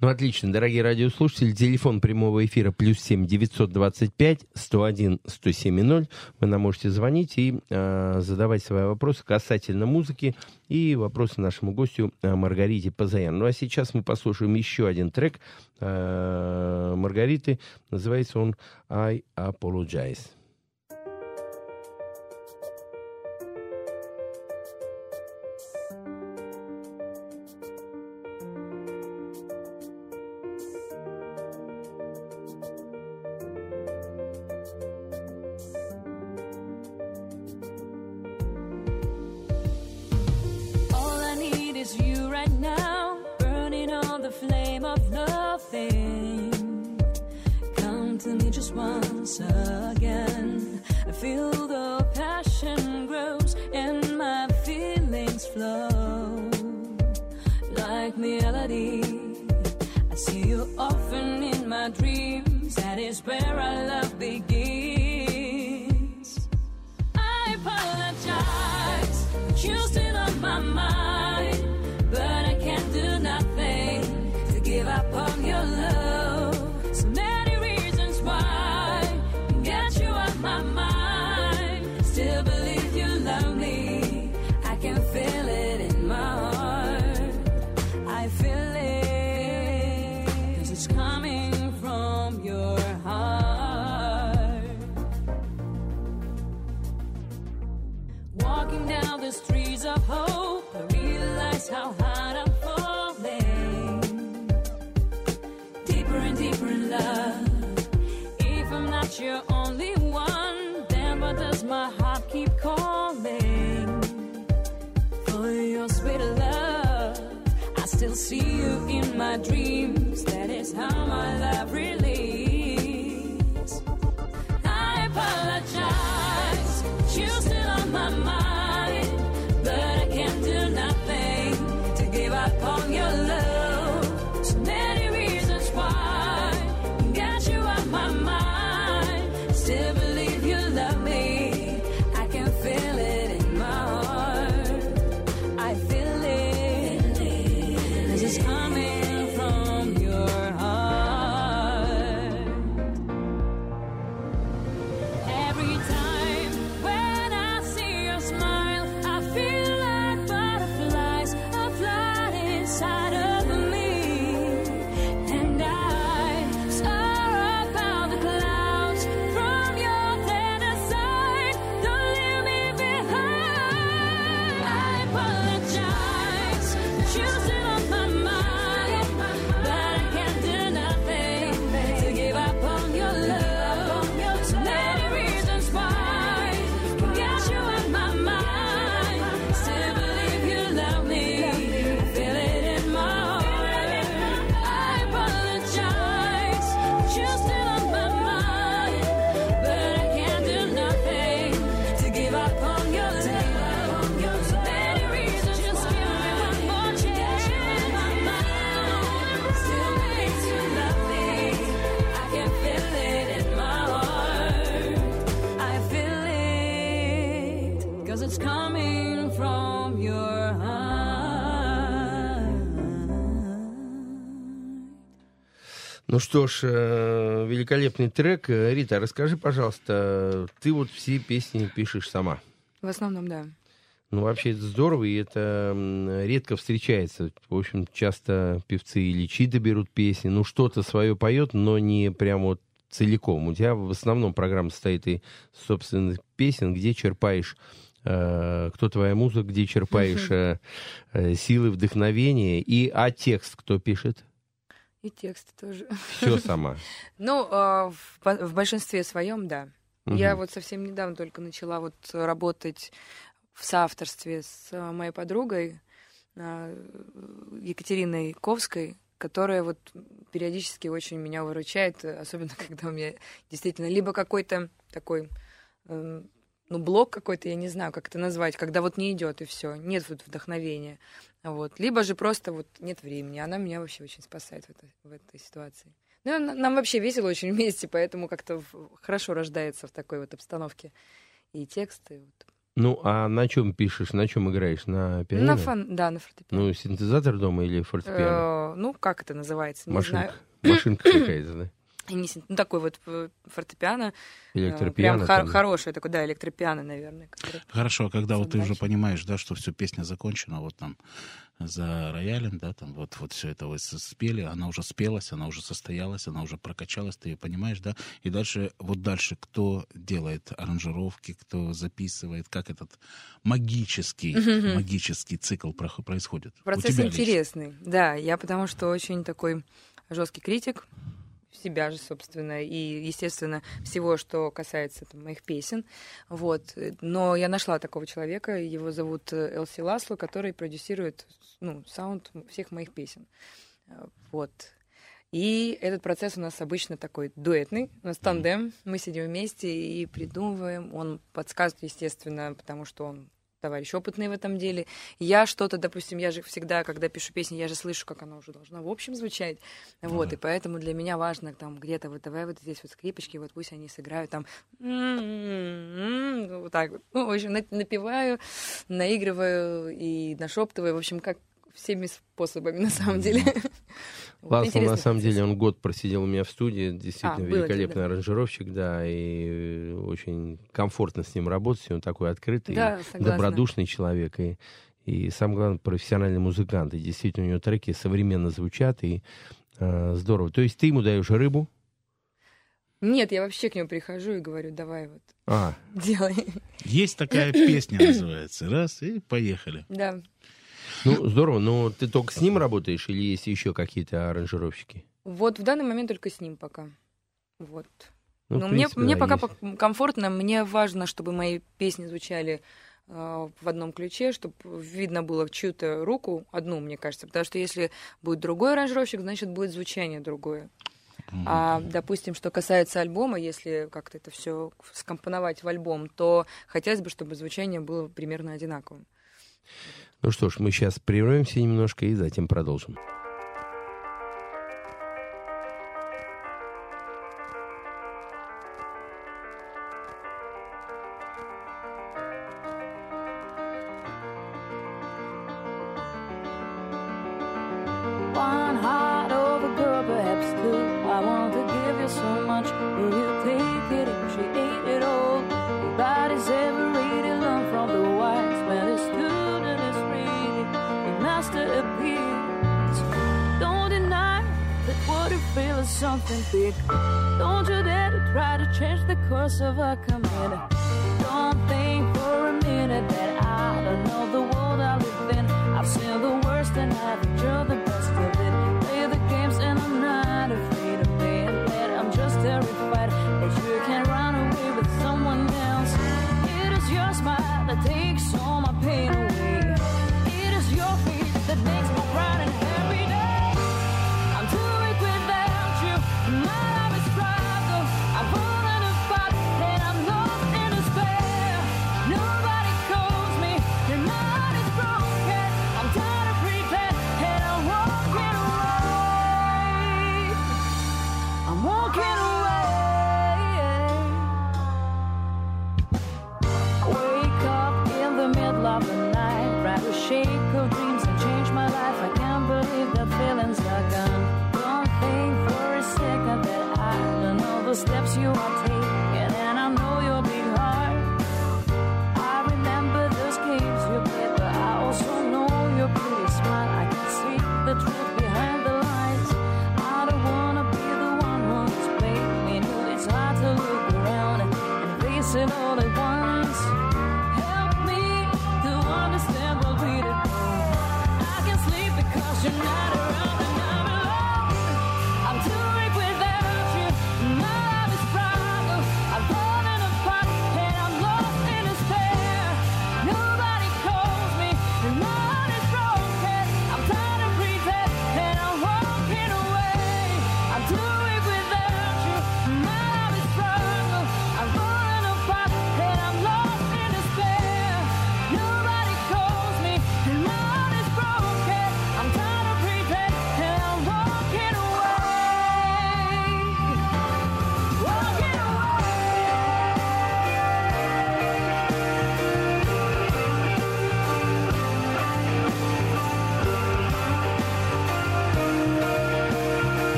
Ну, отлично, дорогие радиослушатели, телефон прямого эфира плюс семь девятьсот двадцать пять сто один сто семь ноль. Вы нам можете звонить и э, задавать свои вопросы касательно музыки и вопросы нашему гостю э, Маргарите Пазаян. Ну, а сейчас мы послушаем еще один трек э, Маргариты. Называется он «I Apologize». Once again. I feel the passion grows and my feelings flow like melody. I see you often in my dreams. That is where our love begins. See you in my dreams. That is how my love release. Ну что ж, э, великолепный трек. Э, Рита, расскажи, пожалуйста, ты вот все песни пишешь сама. В основном, да. Ну, вообще, это здорово, и это редко встречается. В общем, часто певцы или чьи-то берут песни, ну, что-то свое поет, но не прям вот целиком. У тебя в основном программа состоит из собственных песен, где черпаешь, э, кто твоя музыка, где черпаешь силы, вдохновения, и а текст кто пишет? И тексты тоже. Все сама. Ну, э, в, большинстве своем, да. Я вот совсем недавно только начала вот работать в соавторстве с э, моей подругой э, Екатериной Ковской, которая вот периодически очень меня выручает, особенно когда у меня действительно либо какой-то такой э, ну, блок какой-то, я не знаю, как это назвать, когда вот не идет и все, нет вот вдохновения. Вот. Либо же просто вот нет времени. Она меня вообще очень спасает в этой, в этой ситуации. Ну, нам вообще весело очень вместе, поэтому как-то хорошо рождается в такой вот обстановке и тексты. Вот. Ну, а на чем пишешь, на чем играешь? На пианино? На фон... Да, на фортепиано. Ну, синтезатор дома или фортепиано? Э, ну, как это называется? Не Машинка. знаю. Машинка какая-то, да? И не син- Ну, такой вот э, фортепиано. э, Электропиано. Прям хор- хорошее такое, да, электропиано, наверное. Хорошо, а когда вот ты уже понимаешь, да, что все, песня закончена, вот там за роялем, да, там вот, вот все это вы с- спели, она уже спелась, она уже состоялась, она уже прокачалась, ты ее понимаешь, да, и дальше, вот дальше кто делает аранжировки, кто записывает, как этот магический, Мгм. магический цикл прох- происходит. Процесс лично. интересный. Да, я потому что очень такой жесткий критик себя же, собственно, и, естественно, всего, что касается там, моих песен. Вот. Но я нашла такого человека, его зовут э, Элси Ласло, который продюсирует ну, саунд всех моих песен. Вот. И этот процесс у нас обычно такой дуэтный, у нас тандем, мы сидим вместе и придумываем, он подсказывает, естественно, потому что он товарищ опытный в этом деле. Я что-то, допустим, я же всегда, когда пишу песни, я же слышу, как она уже должна в общем звучать. Вот, и поэтому для меня важно там где-то вот давай вот здесь вот скрипочки, вот пусть они сыграют там вот так вот. Ну, в общем, на- напеваю, наигрываю и нашептываю, в общем, как всеми способами на самом деле. Ласло, на самом деле, он год просидел у меня в студии, действительно А, было дело, великолепный аранжировщик, да, и очень комфортно с ним работать, он такой открытый, Да, добродушный человек, и, и самое главное, профессиональный музыкант, и действительно у него треки современно звучат, и э, здорово. То есть ты ему даешь рыбу, Нет, я вообще к нему прихожу и говорю, давай вот, а, делай. Есть такая песня, называется. Раз, и поехали. Да. Ну, здорово, но ты только с ним работаешь или есть еще какие-то аранжировщики? Вот в данный момент только с ним пока. Вот. Ну, мне, принципе, мне да, пока есть. комфортно, мне важно, чтобы мои песни звучали э, в одном ключе, чтобы видно было чью-то руку, одну, мне кажется. Потому что если будет другой аранжировщик, значит, будет звучание другое. А, допустим, что касается альбома, если как-то это все скомпоновать в альбом, то хотелось бы, чтобы звучание было примерно одинаковым. Ну что ж, мы сейчас прервемся немножко и затем продолжим.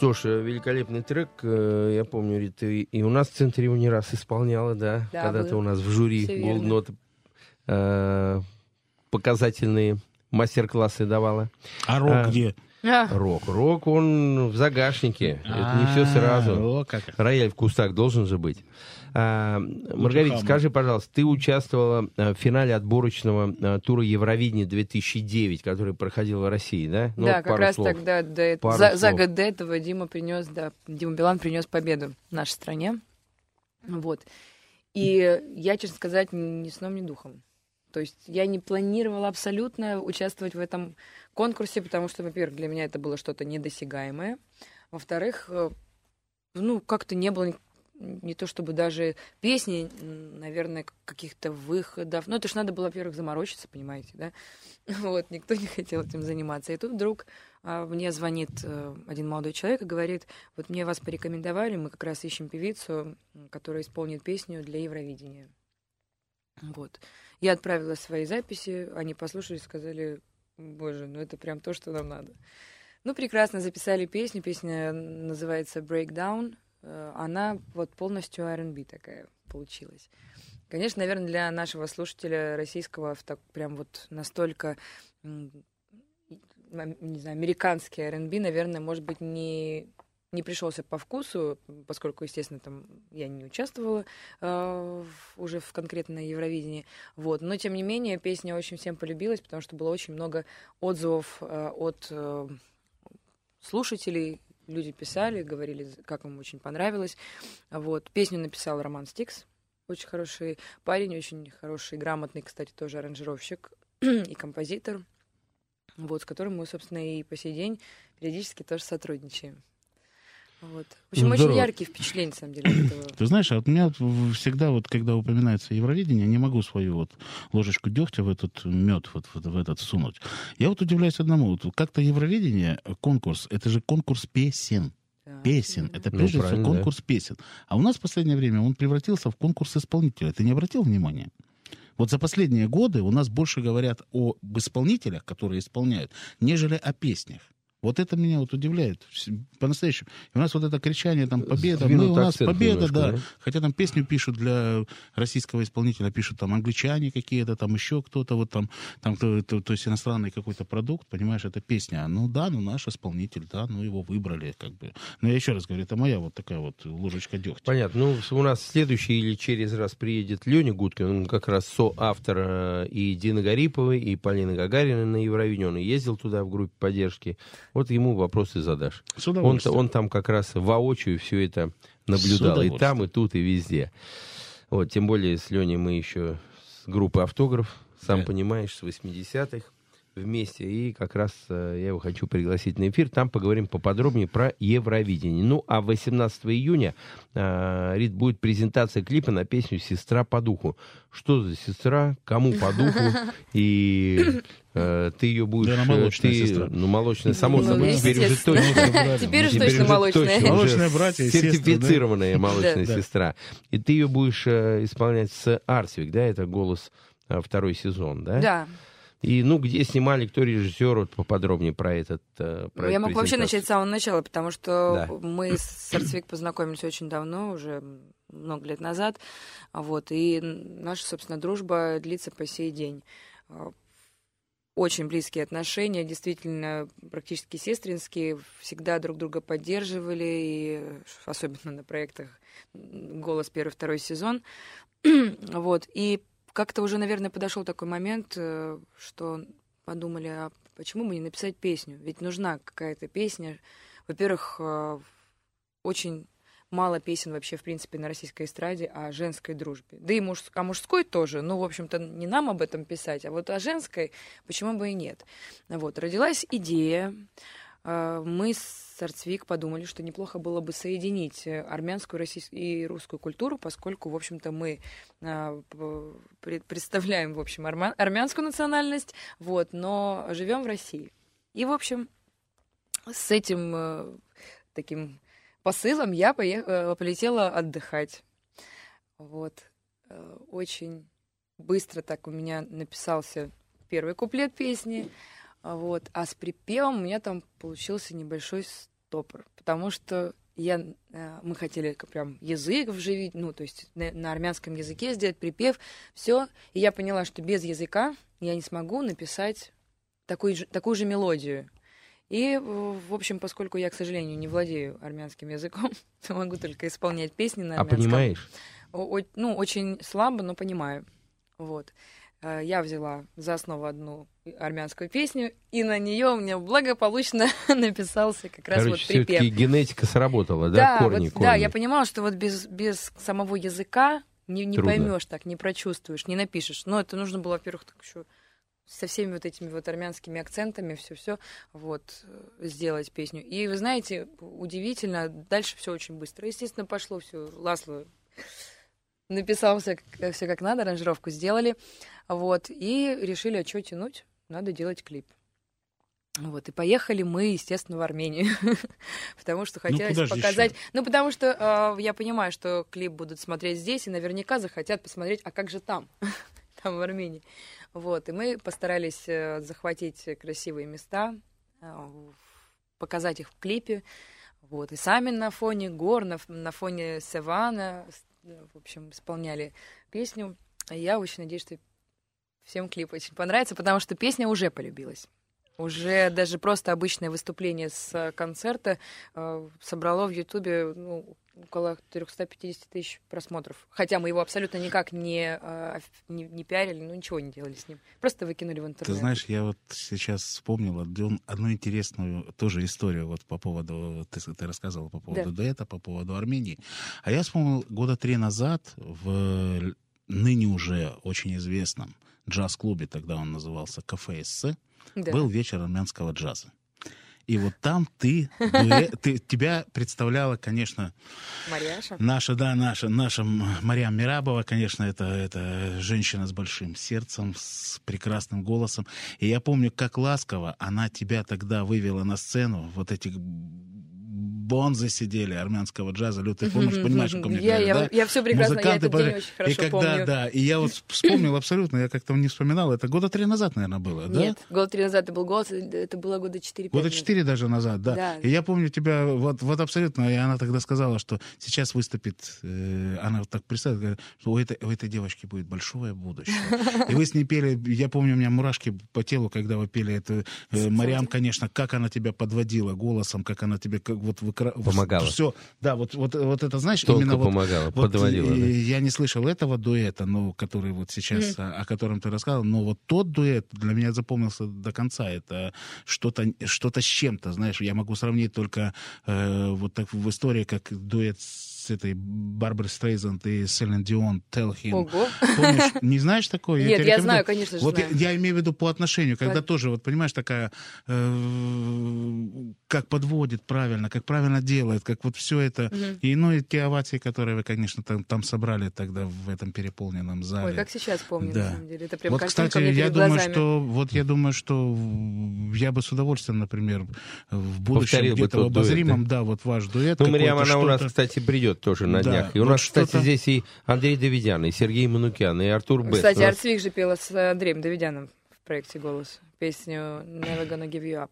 Что ж, великолепный трек. Э, Я помню, Рит, ты и у нас в центре его не раз исполняла, да? Да, Когда было. ты у нас в жюри голдноты э, показательные мастер-классы давала. А рок А. где? А, Рок. Рок, он в загашнике. Это не все А, сразу. Рояль в кустах должен же быть. А, Маргарита, хаммер. скажи, пожалуйста, ты участвовала э, в финале отборочного э, тура Евровидения 2009, который проходил в России, да? Ну, да, вот как раз слов. тогда, до Пару за, за год до этого Дима принес, да, Дима Билан принес победу нашей стране. Вот. И я, честно сказать, ни сном, ни духом. То есть я не планировала абсолютно участвовать в этом конкурсе, потому что, во-первых, для меня это было что-то недосягаемое. Во-вторых, э, ну, как-то не было не то чтобы даже песни, наверное, каких-то выходов. Ну, это ж надо было, во-первых, заморочиться, понимаете, да? Вот, никто не хотел этим заниматься. И тут вдруг а, мне звонит э, один молодой человек и говорит, вот мне вас порекомендовали, мы как раз ищем певицу, которая исполнит песню для Евровидения. Вот. Я отправила свои записи, они послушали сказали, боже, ну это прям то, что нам надо. Ну, прекрасно, записали песню, песня называется «Breakdown», Э, она вот полностью R&B такая получилась. Конечно, наверное, для нашего слушателя российского так прям вот настолько не знаю, американский R&B, наверное, может быть, не, не пришелся по вкусу, поскольку, естественно, там я не участвовала э, уже в конкретно Евровидении. Вот. Но, тем не менее, песня очень всем полюбилась, потому что было очень много отзывов э, от э, слушателей. Люди писали, говорили, как им очень понравилось. Вот. Песню написал Роман Стикс, очень хороший парень, очень хороший, грамотный, кстати, тоже аранжировщик и композитор, вот, с которым мы, собственно, и по сей день периодически тоже сотрудничаем. Вот. В общем, Ну, очень здорово. яркие впечатления, на самом деле, от этого. Ты знаешь, а вот у меня всегда, вот, когда упоминается Евровидение, не могу свою вот ложечку дегтя в этот мед, вот, вот в этот сунуть. Я вот удивляюсь одному. Вот как-то Евровидение, конкурс, это же конкурс песен. Песен. Это Ну, прежде всего правильно, да. конкурс песен. А у нас в последнее время он превратился в конкурс исполнителя. Ты не обратил внимания? Вот за последние годы у нас больше говорят об исполнителях, которые исполняют, нежели о песнях. Вот это меня вот удивляет по-настоящему. И у нас вот это кричание, там, победа, мы, у нас победа, немножко, да. да? Хотя там песню пишут для российского исполнителя, пишут там англичане какие-то, там еще кто-то, вот там, там то, то- то есть иностранный какой-то продукт, понимаешь, это песня. Ну да, ну наш исполнитель, да, ну его выбрали, как бы. Но я еще раз говорю, это моя вот такая вот ложечка дегтя. Понятно. Ну, у нас следующий или через раз приедет Леня Гудкин, он как раз соавтор э, и Дины Гариповой, и Полины Гагариной на Евровидении. Он ездил туда в группе поддержки. Вот ему вопросы задашь. С Он, он там как раз воочию все это наблюдал. И там, и тут, и везде. Вот, тем более с Леней мы еще с группы автограф, сам Да. понимаешь, с 80-х вместе. И как раз э, я его хочу пригласить на эфир. Там поговорим поподробнее про Евровидение. Ну, а 18 июня, э, Рит, будет презентация клипа на песню «Сестра по духу». Что за сестра? Кому по духу? И э, ты ее будешь... Да, она э, молочная ты- сестра. Ну, молочная, само Ну, собой, теперь уже точно. Теперь точно уже молочная. точно, уже Молочные братья и? Сертифицированная молочная сестра. И ты ее будешь э, исполнять с Арсвик, да? Это голос э, второй сезон, да? Да. И, ну, где снимали, кто режиссер, вот поподробнее про этот э, про Ну, я могу вообще начать с самого начала, потому что Да. мы с Арцвик познакомились очень давно, уже много лет назад. Вот, и наша, собственно, дружба длится по сей день. Очень близкие отношения, действительно, практически сестринские, всегда друг друга поддерживали, и особенно на проектах «Голос» первый, второй сезон. вот, и как-то уже, наверное, подошел такой момент, э, что подумали, а почему бы не написать песню? Ведь нужна какая-то песня. Во-первых, э, очень мало песен вообще, в принципе, на российской эстраде о женской дружбе. Да и муж, о мужской тоже. Ну, в общем-то, не нам об этом писать, а вот о женской почему бы и нет. Вот, родилась идея. Э, Мы с Арцвик подумали, что неплохо было бы соединить э, армянскую российскую и русскую культуру, поскольку, в общем-то, мы э, представляем, в общем, армянскую национальность, вот, но живем в России. И, в общем, с этим таким посылом я поех- э, полетела отдыхать. Вот. Э, Очень быстро так у меня написался первый куплет песни. Вот. А с припевом у меня там получился небольшой стопор, потому что я, э, мы хотели прям язык вживить, ну, то есть на, на армянском языке сделать припев, все. И я поняла, что без языка я не смогу написать же, такую же мелодию. И, в общем, поскольку я, к сожалению, не владею армянским языком, то могу только исполнять песни на А армянском. понимаешь? О- ну, очень слабо, но понимаю. Вот. Э, Я взяла за основу одну армянскую песню, и на нее у меня благополучно написался как раз Короче, вот припев. все-таки генетика сработала, да? Да, корни, вот, корни. да, я понимала, что вот без, без самого языка не, не поймешь так, не прочувствуешь, не напишешь. Но это нужно было, во-первых, так еще со всеми вот этими вот армянскими акцентами все-все вот э, сделать песню. И вы знаете, удивительно, дальше все очень быстро. Естественно, пошло все. Ласло написал все, все как надо, аранжировку сделали, вот, и решили, а что тянуть, надо делать клип. Вот, и поехали мы, естественно, в Армению, потому что хотелось куда же показать... Ну, потому что э, я понимаю, что клип будут смотреть здесь, и наверняка захотят посмотреть, а как же там, там, в Армении. Вот, и мы постарались э, захватить красивые места, э, показать их в клипе, вот, и сами на фоне гор, на, на фоне Севана, э, в общем, исполняли песню. Я очень надеюсь, что всем клип очень понравится, потому что песня уже полюбилась. Уже даже просто обычное выступление с концерта э, собрало в Ютубе ну, около 350 тысяч просмотров. Хотя мы его абсолютно никак не, оф- не, не пиарили, ну ничего не делали с ним. Просто выкинули в интернет. Ты знаешь, я вот сейчас вспомнил одну одну интересную тоже историю вот по поводу, ты, ты рассказывал по поводу Да. дуэта, по поводу Армении. А я вспомнил года три назад в ныне уже очень известном джаз-клубе, тогда он назывался «Кафе Эссе», Да. был вечер армянского джаза. И вот там ты, ты тебя представляла, конечно, Марьяша. Наша, да, наша, наша М- Марьям Мирабова, конечно, это, это женщина с большим сердцем, с прекрасным голосом. И я помню, как ласково она тебя тогда вывела на сцену, вот эти бонзы сидели армянского джаза, Лю, ты помнишь, понимаешь, о ком я, Я, говорю, я, да? я все прекрасно, я этот день очень хорошо и когда, помню. да, и я вот вспомнил абсолютно, я как-то не вспоминал, это года три назад, наверное, было, да? Нет, года три назад это был голос, это было года 4-5 Года четыре даже назад, да. Да. И я помню тебя, вот, вот абсолютно, и она тогда сказала, что сейчас выступит, э, она вот так представила, говорит, что у этой, у этой девочки будет большое будущее. И вы с ней пели, я помню, у меня мурашки по телу, когда вы пели это. Э, Мариам, конечно, как она тебя подводила голосом, как она тебе как вот выкра... Помогала. Все, да, вот, вот, вот это, знаешь, Тонко именно вот... помогала, Вот, подводила, и да. я не слышал этого дуэта, ну, который вот сейчас, о, о котором ты рассказал, но вот тот дуэт для меня запомнился до конца. Это что-то что с чем-то, знаешь, я могу сравнить только э, вот так в истории, как дуэт с этой Барбарой Стрейзанд и Селин Дион, Tell Him. Ого. Помнишь, не знаешь такое? Нет, я рекомендую. знаю, конечно же Вот знаю. Я, я имею в виду по отношению, когда тоже, вот понимаешь, такая, э, как подводит правильно, как правильно делает, как вот все это. Мгм. И, ну, и те овации, которые вы, конечно, там, там собрали тогда в этом переполненном зале. Ой, как сейчас помню, Да. на самом деле. Это прям вот, кстати, я думаю, глазами. что вот я думаю, что я бы с удовольствием, например, в будущем где-то в тот дуэт, обозримом, да? вот ваш дуэт. Ну, Мариам, она у нас, кстати, придет тоже на Да, днях. И у вот нас, кстати, здесь и Андрей Давидян, и Сергей Манукян, и Артур Бест. Кстати, нас- Арцвик же пела с Андреем Давидяном в проекте «Голос» песню «Never gonna give you up».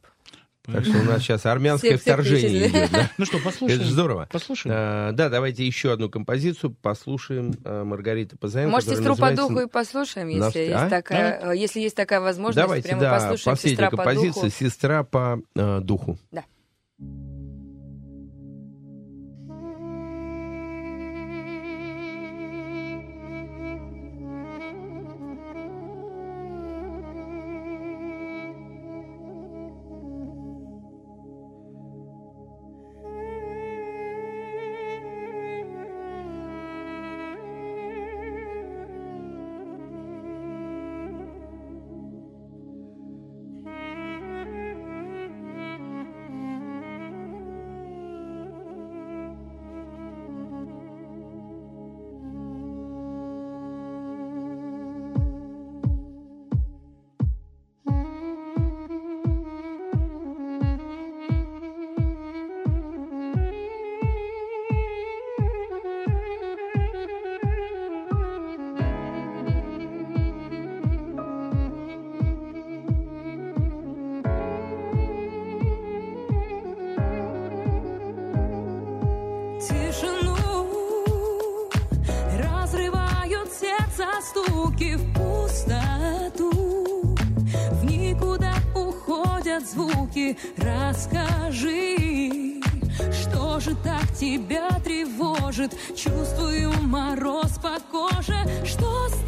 Так что у нас сейчас армянское Все- все вторжение перечислили. идет. да. Ну что, послушаем? Это здорово. Послушаем. А, да, давайте еще одну композицию послушаем а, Маргарита Пазаенко. Может, которая «Сестру по духу» и послушаем, На- если, а? есть, такая, э, если есть такая возможность. Давайте, прямо да, послушаем последняя «Сестра по композиция духу». «Сестра по а, духу». Да. Расскажи, что же так тебя тревожит? Чувствую мороз по коже, что с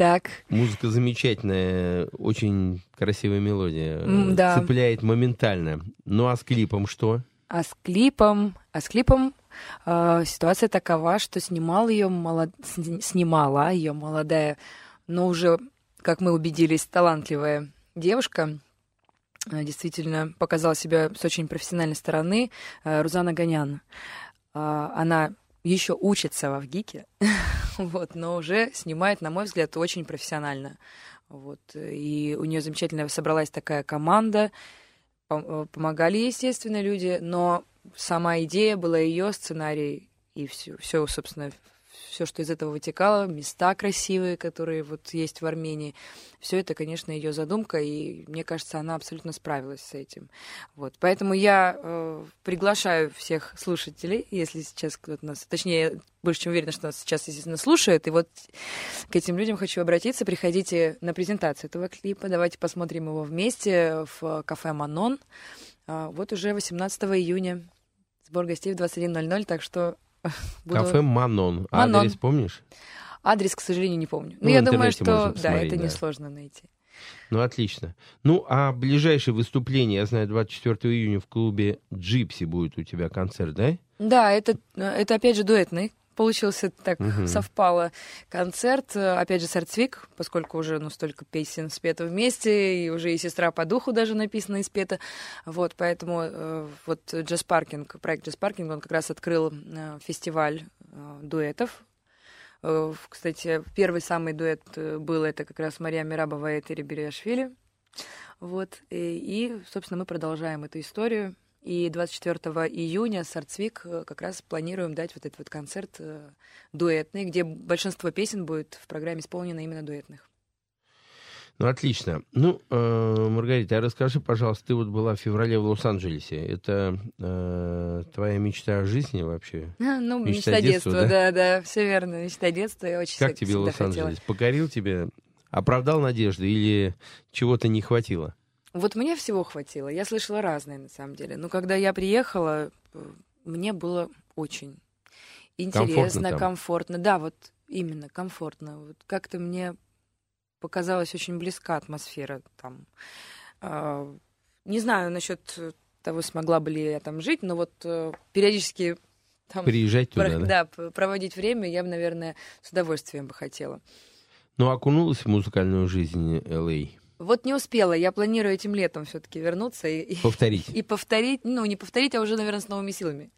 Итак, музыка замечательная, очень красивая мелодия. М, да. Цепляет моментально. Ну а с клипом что? а с клипом, а с клипом э, ситуация такова, что снимал ее молод... сни- снимала ее молодая, но уже, как мы убедились, талантливая девушка. Э, Действительно показала себя с очень профессиональной стороны э, Рузана Гонян. А, Она еще учится во ВГИКе, вот, но уже снимает, на мой взгляд, очень профессионально. Вот, и у нее замечательно собралась такая команда, э, помогали, естественно, люди, но сама идея была ее сценарий и все, все, собственно, все, что из этого вытекало, места красивые, которые вот есть в Армении, все это, конечно, ее задумка, и мне кажется, она абсолютно справилась с этим. Вот, поэтому я э, приглашаю всех слушателей, если сейчас кто-то нас, точнее, больше чем уверена, что нас сейчас, естественно, слушает, и вот к этим людям хочу обратиться, приходите на презентацию этого клипа, давайте посмотрим его вместе в кафе «Манон», А, вот уже 18 июня, сбор гостей в 21.00, так что буду- Кафе Манон. Манон. Адрес помнишь? Адрес, к сожалению, не помню. Но Ну, я в думаю, что да, это да. несложно найти. Ну, отлично. Ну, а ближайшее выступление, я знаю, 24 июня в клубе «Джипси» будет у тебя концерт, да? Да, это, это опять же дуэтный получился так Мгм. совпало концерт. Э, Опять же, с Артвик, поскольку уже ну, столько песен спето вместе, и уже и сестра по духу даже написана и спета. Вот, поэтому э, вот Джаз Паркинг, проект Джаз Паркинг, он как раз открыл э, фестиваль э, дуэтов. Э, Кстати, первый самый дуэт э, был это как раз Мария Мирабова и Этери Бериашвили. Вот, и, и, собственно, мы продолжаем эту историю. И 24 июня с Артсвик э, как раз планируем дать вот этот вот концерт э, дуэтный, где большинство песен будет в программе исполнено именно дуэтных. Ну, отлично. Ну, э, Маргарита, а расскажи, пожалуйста, ты вот была в феврале в Лос-Анджелесе. Это э, твоя мечта жизни вообще? Ну, Мечта мечта, детства, детства, да? да, да, все верно, мечта детства. Я очень Как тебе. Лос-Анджелес? Покорил тебе? Оправдал надежды или чего-то не хватило? Вот мне всего хватило. Я слышала разное, на самом деле. Но когда я приехала, мне было очень интересно, там? комфортно. Да, вот именно комфортно. Вот как-то мне показалась очень близка атмосфера там. А, Не знаю насчет того, смогла бы ли я там жить, но вот э, периодически там Приезжать туда, про- да? да, проводить время я бы, наверное, с удовольствием бы хотела. Ну, окунулась в музыкальную жизнь Л.А. Вот не успела. Я планирую этим летом все-таки вернуться и, и- Повторить. и повторить, ну, не повторить, а уже, наверное, с новыми силами.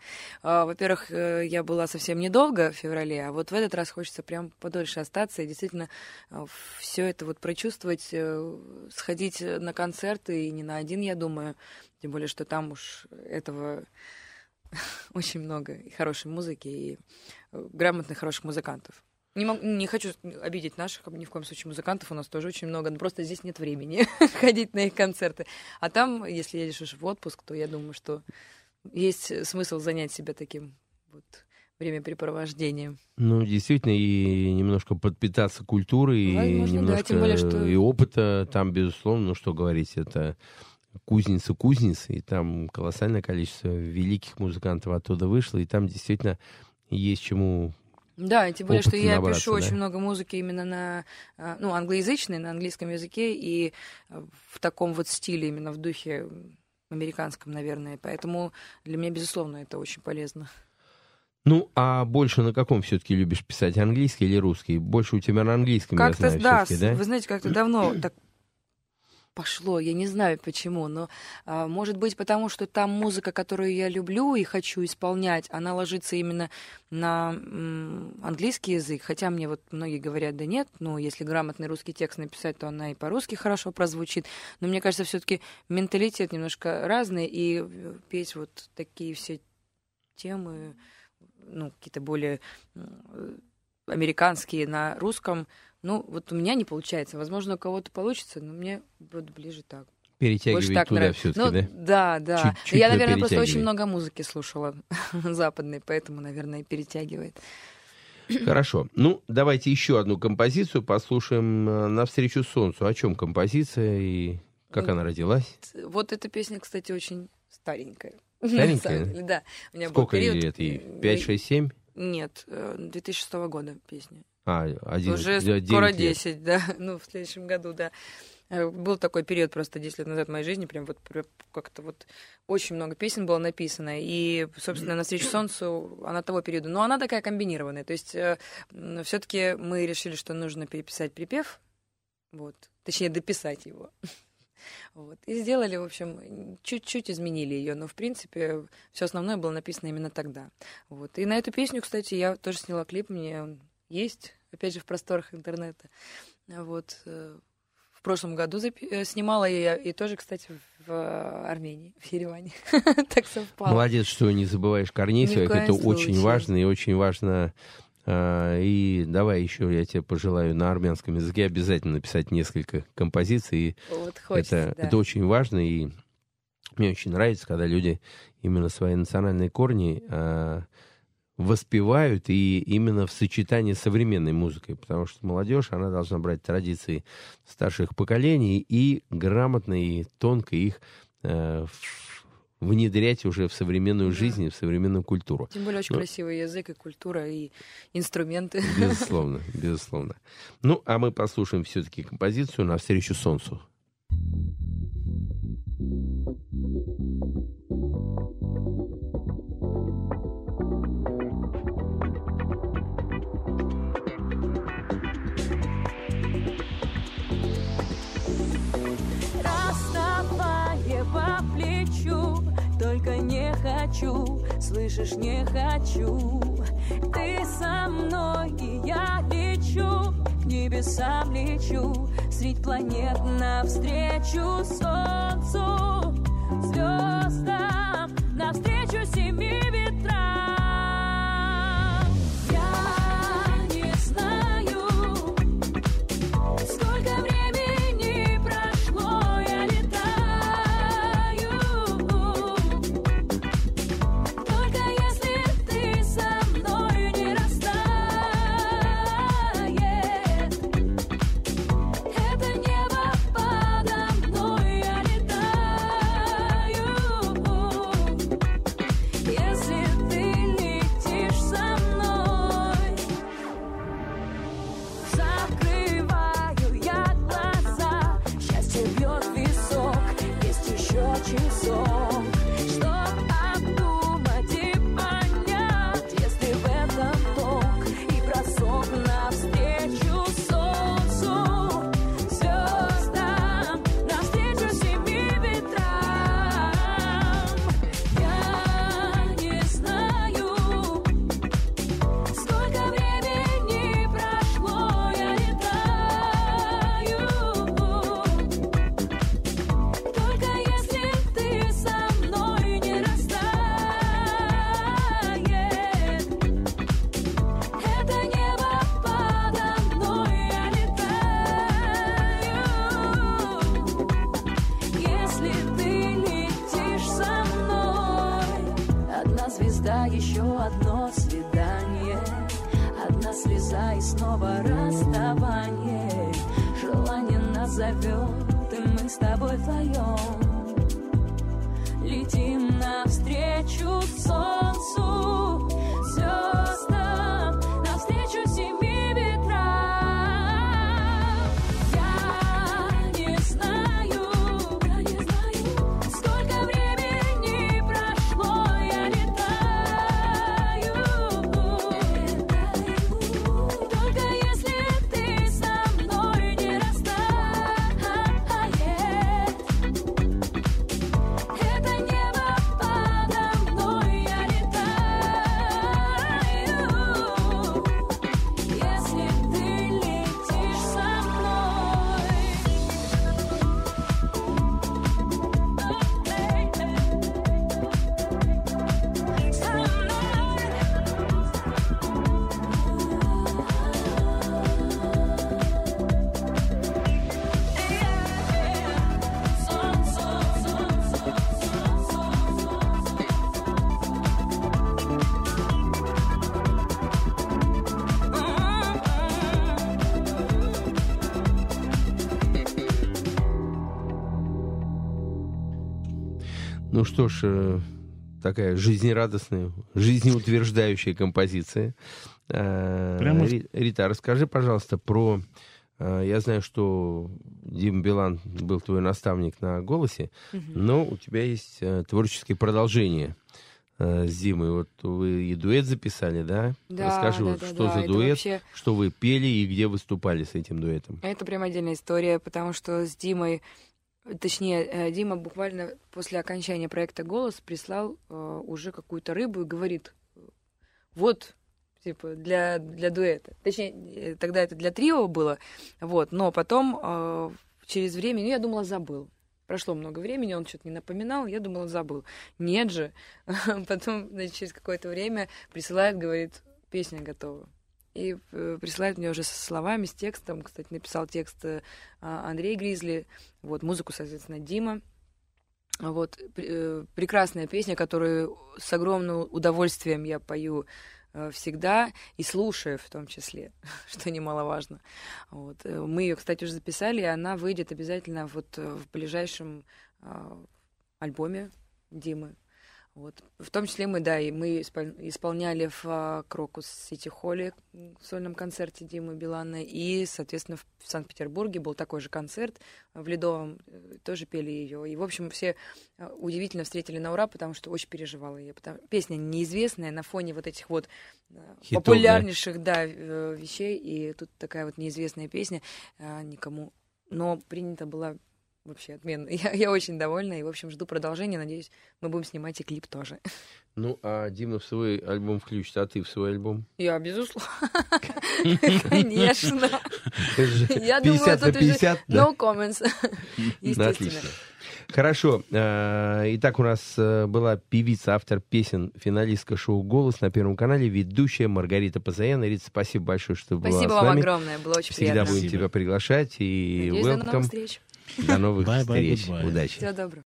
А, Во-первых, э, я была совсем недолго в феврале, а вот в этот раз хочется прям подольше остаться и действительно все это вот прочувствовать, э, сходить на концерты, и не на один, я думаю, тем более, что там уж этого очень много и хорошей музыки, и э, грамотных, хороших музыкантов. Не, мог- не хочу обидеть наших, ни в коем случае музыкантов, у нас тоже очень много, но просто здесь нет времени ходить на их концерты. А там, если едешь уж в отпуск, то я думаю, что есть смысл занять себя таким вот времяпрепровождением. Ну, действительно, и немножко подпитаться культурой, и Возможно, да, немножко тем более, что- и опыта там, безусловно, ну, что говорить, это кузница кузницы, и там колоссальное количество великих музыкантов оттуда вышло, и там действительно есть чему Да, и тем более, что я пишу да. очень много музыки именно на, а, ну, англоязычной, на английском языке, и а, в таком вот стиле, именно в духе американском, наверное. Поэтому для меня, безусловно, это очень полезно. Ну, а больше на каком все-таки любишь писать, английский или русский? Больше у тебя на английском, я Как-то, знаю, да, да? вы знаете, как-то давно так пошло, я не знаю почему, но, а, может быть, потому что там музыка, которую я люблю и хочу исполнять, она ложится именно на м, английский язык, хотя мне вот многие говорят, да нет, ну, если грамотный русский текст написать, то она и по-русски хорошо прозвучит, но мне кажется, все таки менталитет немножко разный, и э, петь вот такие все темы, ну, какие-то более м, американские на русском, ну, вот у меня не получается. Возможно, у кого-то получится, но мне вот ближе так. Перетягивает Больше так туда нравится. все-таки, ну, да? Да, да. Чуть-чуть, я, но наверное, просто очень много музыки слушала западной, поэтому, наверное, перетягивает. Хорошо. Ну, давайте еще одну композицию послушаем э, «Навстречу солнцу». О чем композиция и как она родилась? Вот эта песня, кстати, очень старенькая. Старенькая? деле, да. У меня был Сколько ей период, лет? Ей? э, 5, 6, 7? Нет, э, 2006 года песня. А, один, Уже девять скоро лет. 10, да. Ну, в следующем году, да. Э, Был такой период просто 10 лет назад в моей жизни, прям вот как-то вот очень много песен было написано. И, собственно, «Навстречу солнцу» она того периода. Но она такая комбинированная. То есть все таки мы решили, что нужно переписать припев, вот, точнее, дописать его. Вот. И сделали, в общем, чуть-чуть изменили ее, но в принципе все основное было написано именно тогда. Вот. И на эту песню, кстати, я тоже сняла клип, мне он есть, опять же, в просторах интернета. Вот. э, В прошлом году запи- э, снимала я и тоже, кстати, в Армении, в Ереване. Так совпало. Молодец, что не забываешь корней Ни своих. Это очень важно и очень важно. а, И давай еще я тебе пожелаю на армянском языке обязательно написать несколько композиций. Вот хочется, это, да. это очень важно, и мне очень нравится, когда люди именно свои национальные корни а, воспевают, и именно в сочетании с современной музыкой, потому что молодежь, она должна брать традиции старших поколений и грамотно и тонко их э, внедрять уже в современную Да. жизнь, и в современную культуру. Тем более очень Ну, красивый язык и культура, и инструменты. Безусловно, безусловно. Ну, а мы послушаем все-таки композицию «Навстречу солнцу». Слышишь, не хочу. Ты со мной, и я лечу, к небесам лечу, средь планет навстречу солнцу, звездам, навстречу семи что ж, э, такая жизнерадостная, жизнеутверждающая композиция. Э, Прямо- Ри- Рита, расскажи, пожалуйста, про... э, Я знаю, что Дим Билан был твой наставник на «Голосе», но у тебя есть творческое продолжение э, с Димой. Вот вы и дуэт записали, да? Да, Расскажи, да, вот да, что да, за дуэт, вообще- что вы пели и где выступали с этим дуэтом. Это прям отдельная история, потому что с Димой, точнее, э, Дима буквально после окончания проекта «Голос» прислал э, уже какую-то рыбу и говорит, вот, типа, для, для дуэта. Точнее, э, тогда это для трио было, вот, но потом через время, ну, я думала, забыл. Прошло много времени, он что-то не напоминал, я думала, забыл. Нет же. Потом, значит, через какое-то время присылает, говорит, песня готова. И э, присылает мне уже со словами, с текстом. Кстати, написал текст э, а, Андрей Гризли, вот, музыку, соответственно, Дима. Вот, э, прекрасная песня, которую с огромным удовольствием я пою всегда и слушаю в том числе, что немаловажно. Вот. Мы ее, кстати, уже записали, и она выйдет обязательно вот в ближайшем а, альбоме Димы. Вот. В том числе мы, да, и мы испол- исполняли в а, Крокус Сити Холле в сольном концерте Димы Билана, и, соответственно, в Санкт-Петербурге был такой же концерт в Ледовом, э, тоже пели ее. И, в общем, все э, удивительно встретили на ура, потому что очень переживала я. Потому... Песня неизвестная на фоне вот этих вот э, Хитов, популярнейших, да, э, вещей, и тут такая вот неизвестная песня никому. Но принята была вообще отменно. Я, я очень довольна, и, в общем, жду продолжения. Надеюсь, мы будем снимать и клип тоже. Ну, а Дима в свой альбом включит, а ты в свой альбом? Я, безусловно. Конечно. Я 50 думаю, тут уже 50, да? no comments. Ну, Естественно. отлично. Хорошо. Э, Итак, у нас э, была певица, автор песен, финалистка шоу «Голос» на Первом канале, ведущая Маргарита Позаяна. Рита, спасибо большое, что была Спасибо с вам огромное, было очень Всегда приятно. будем тебя приглашать. И Надеюсь, до welcome. новых встреч. До новых Bye-bye, встреч. goodbye. Удачи. Всего доброго.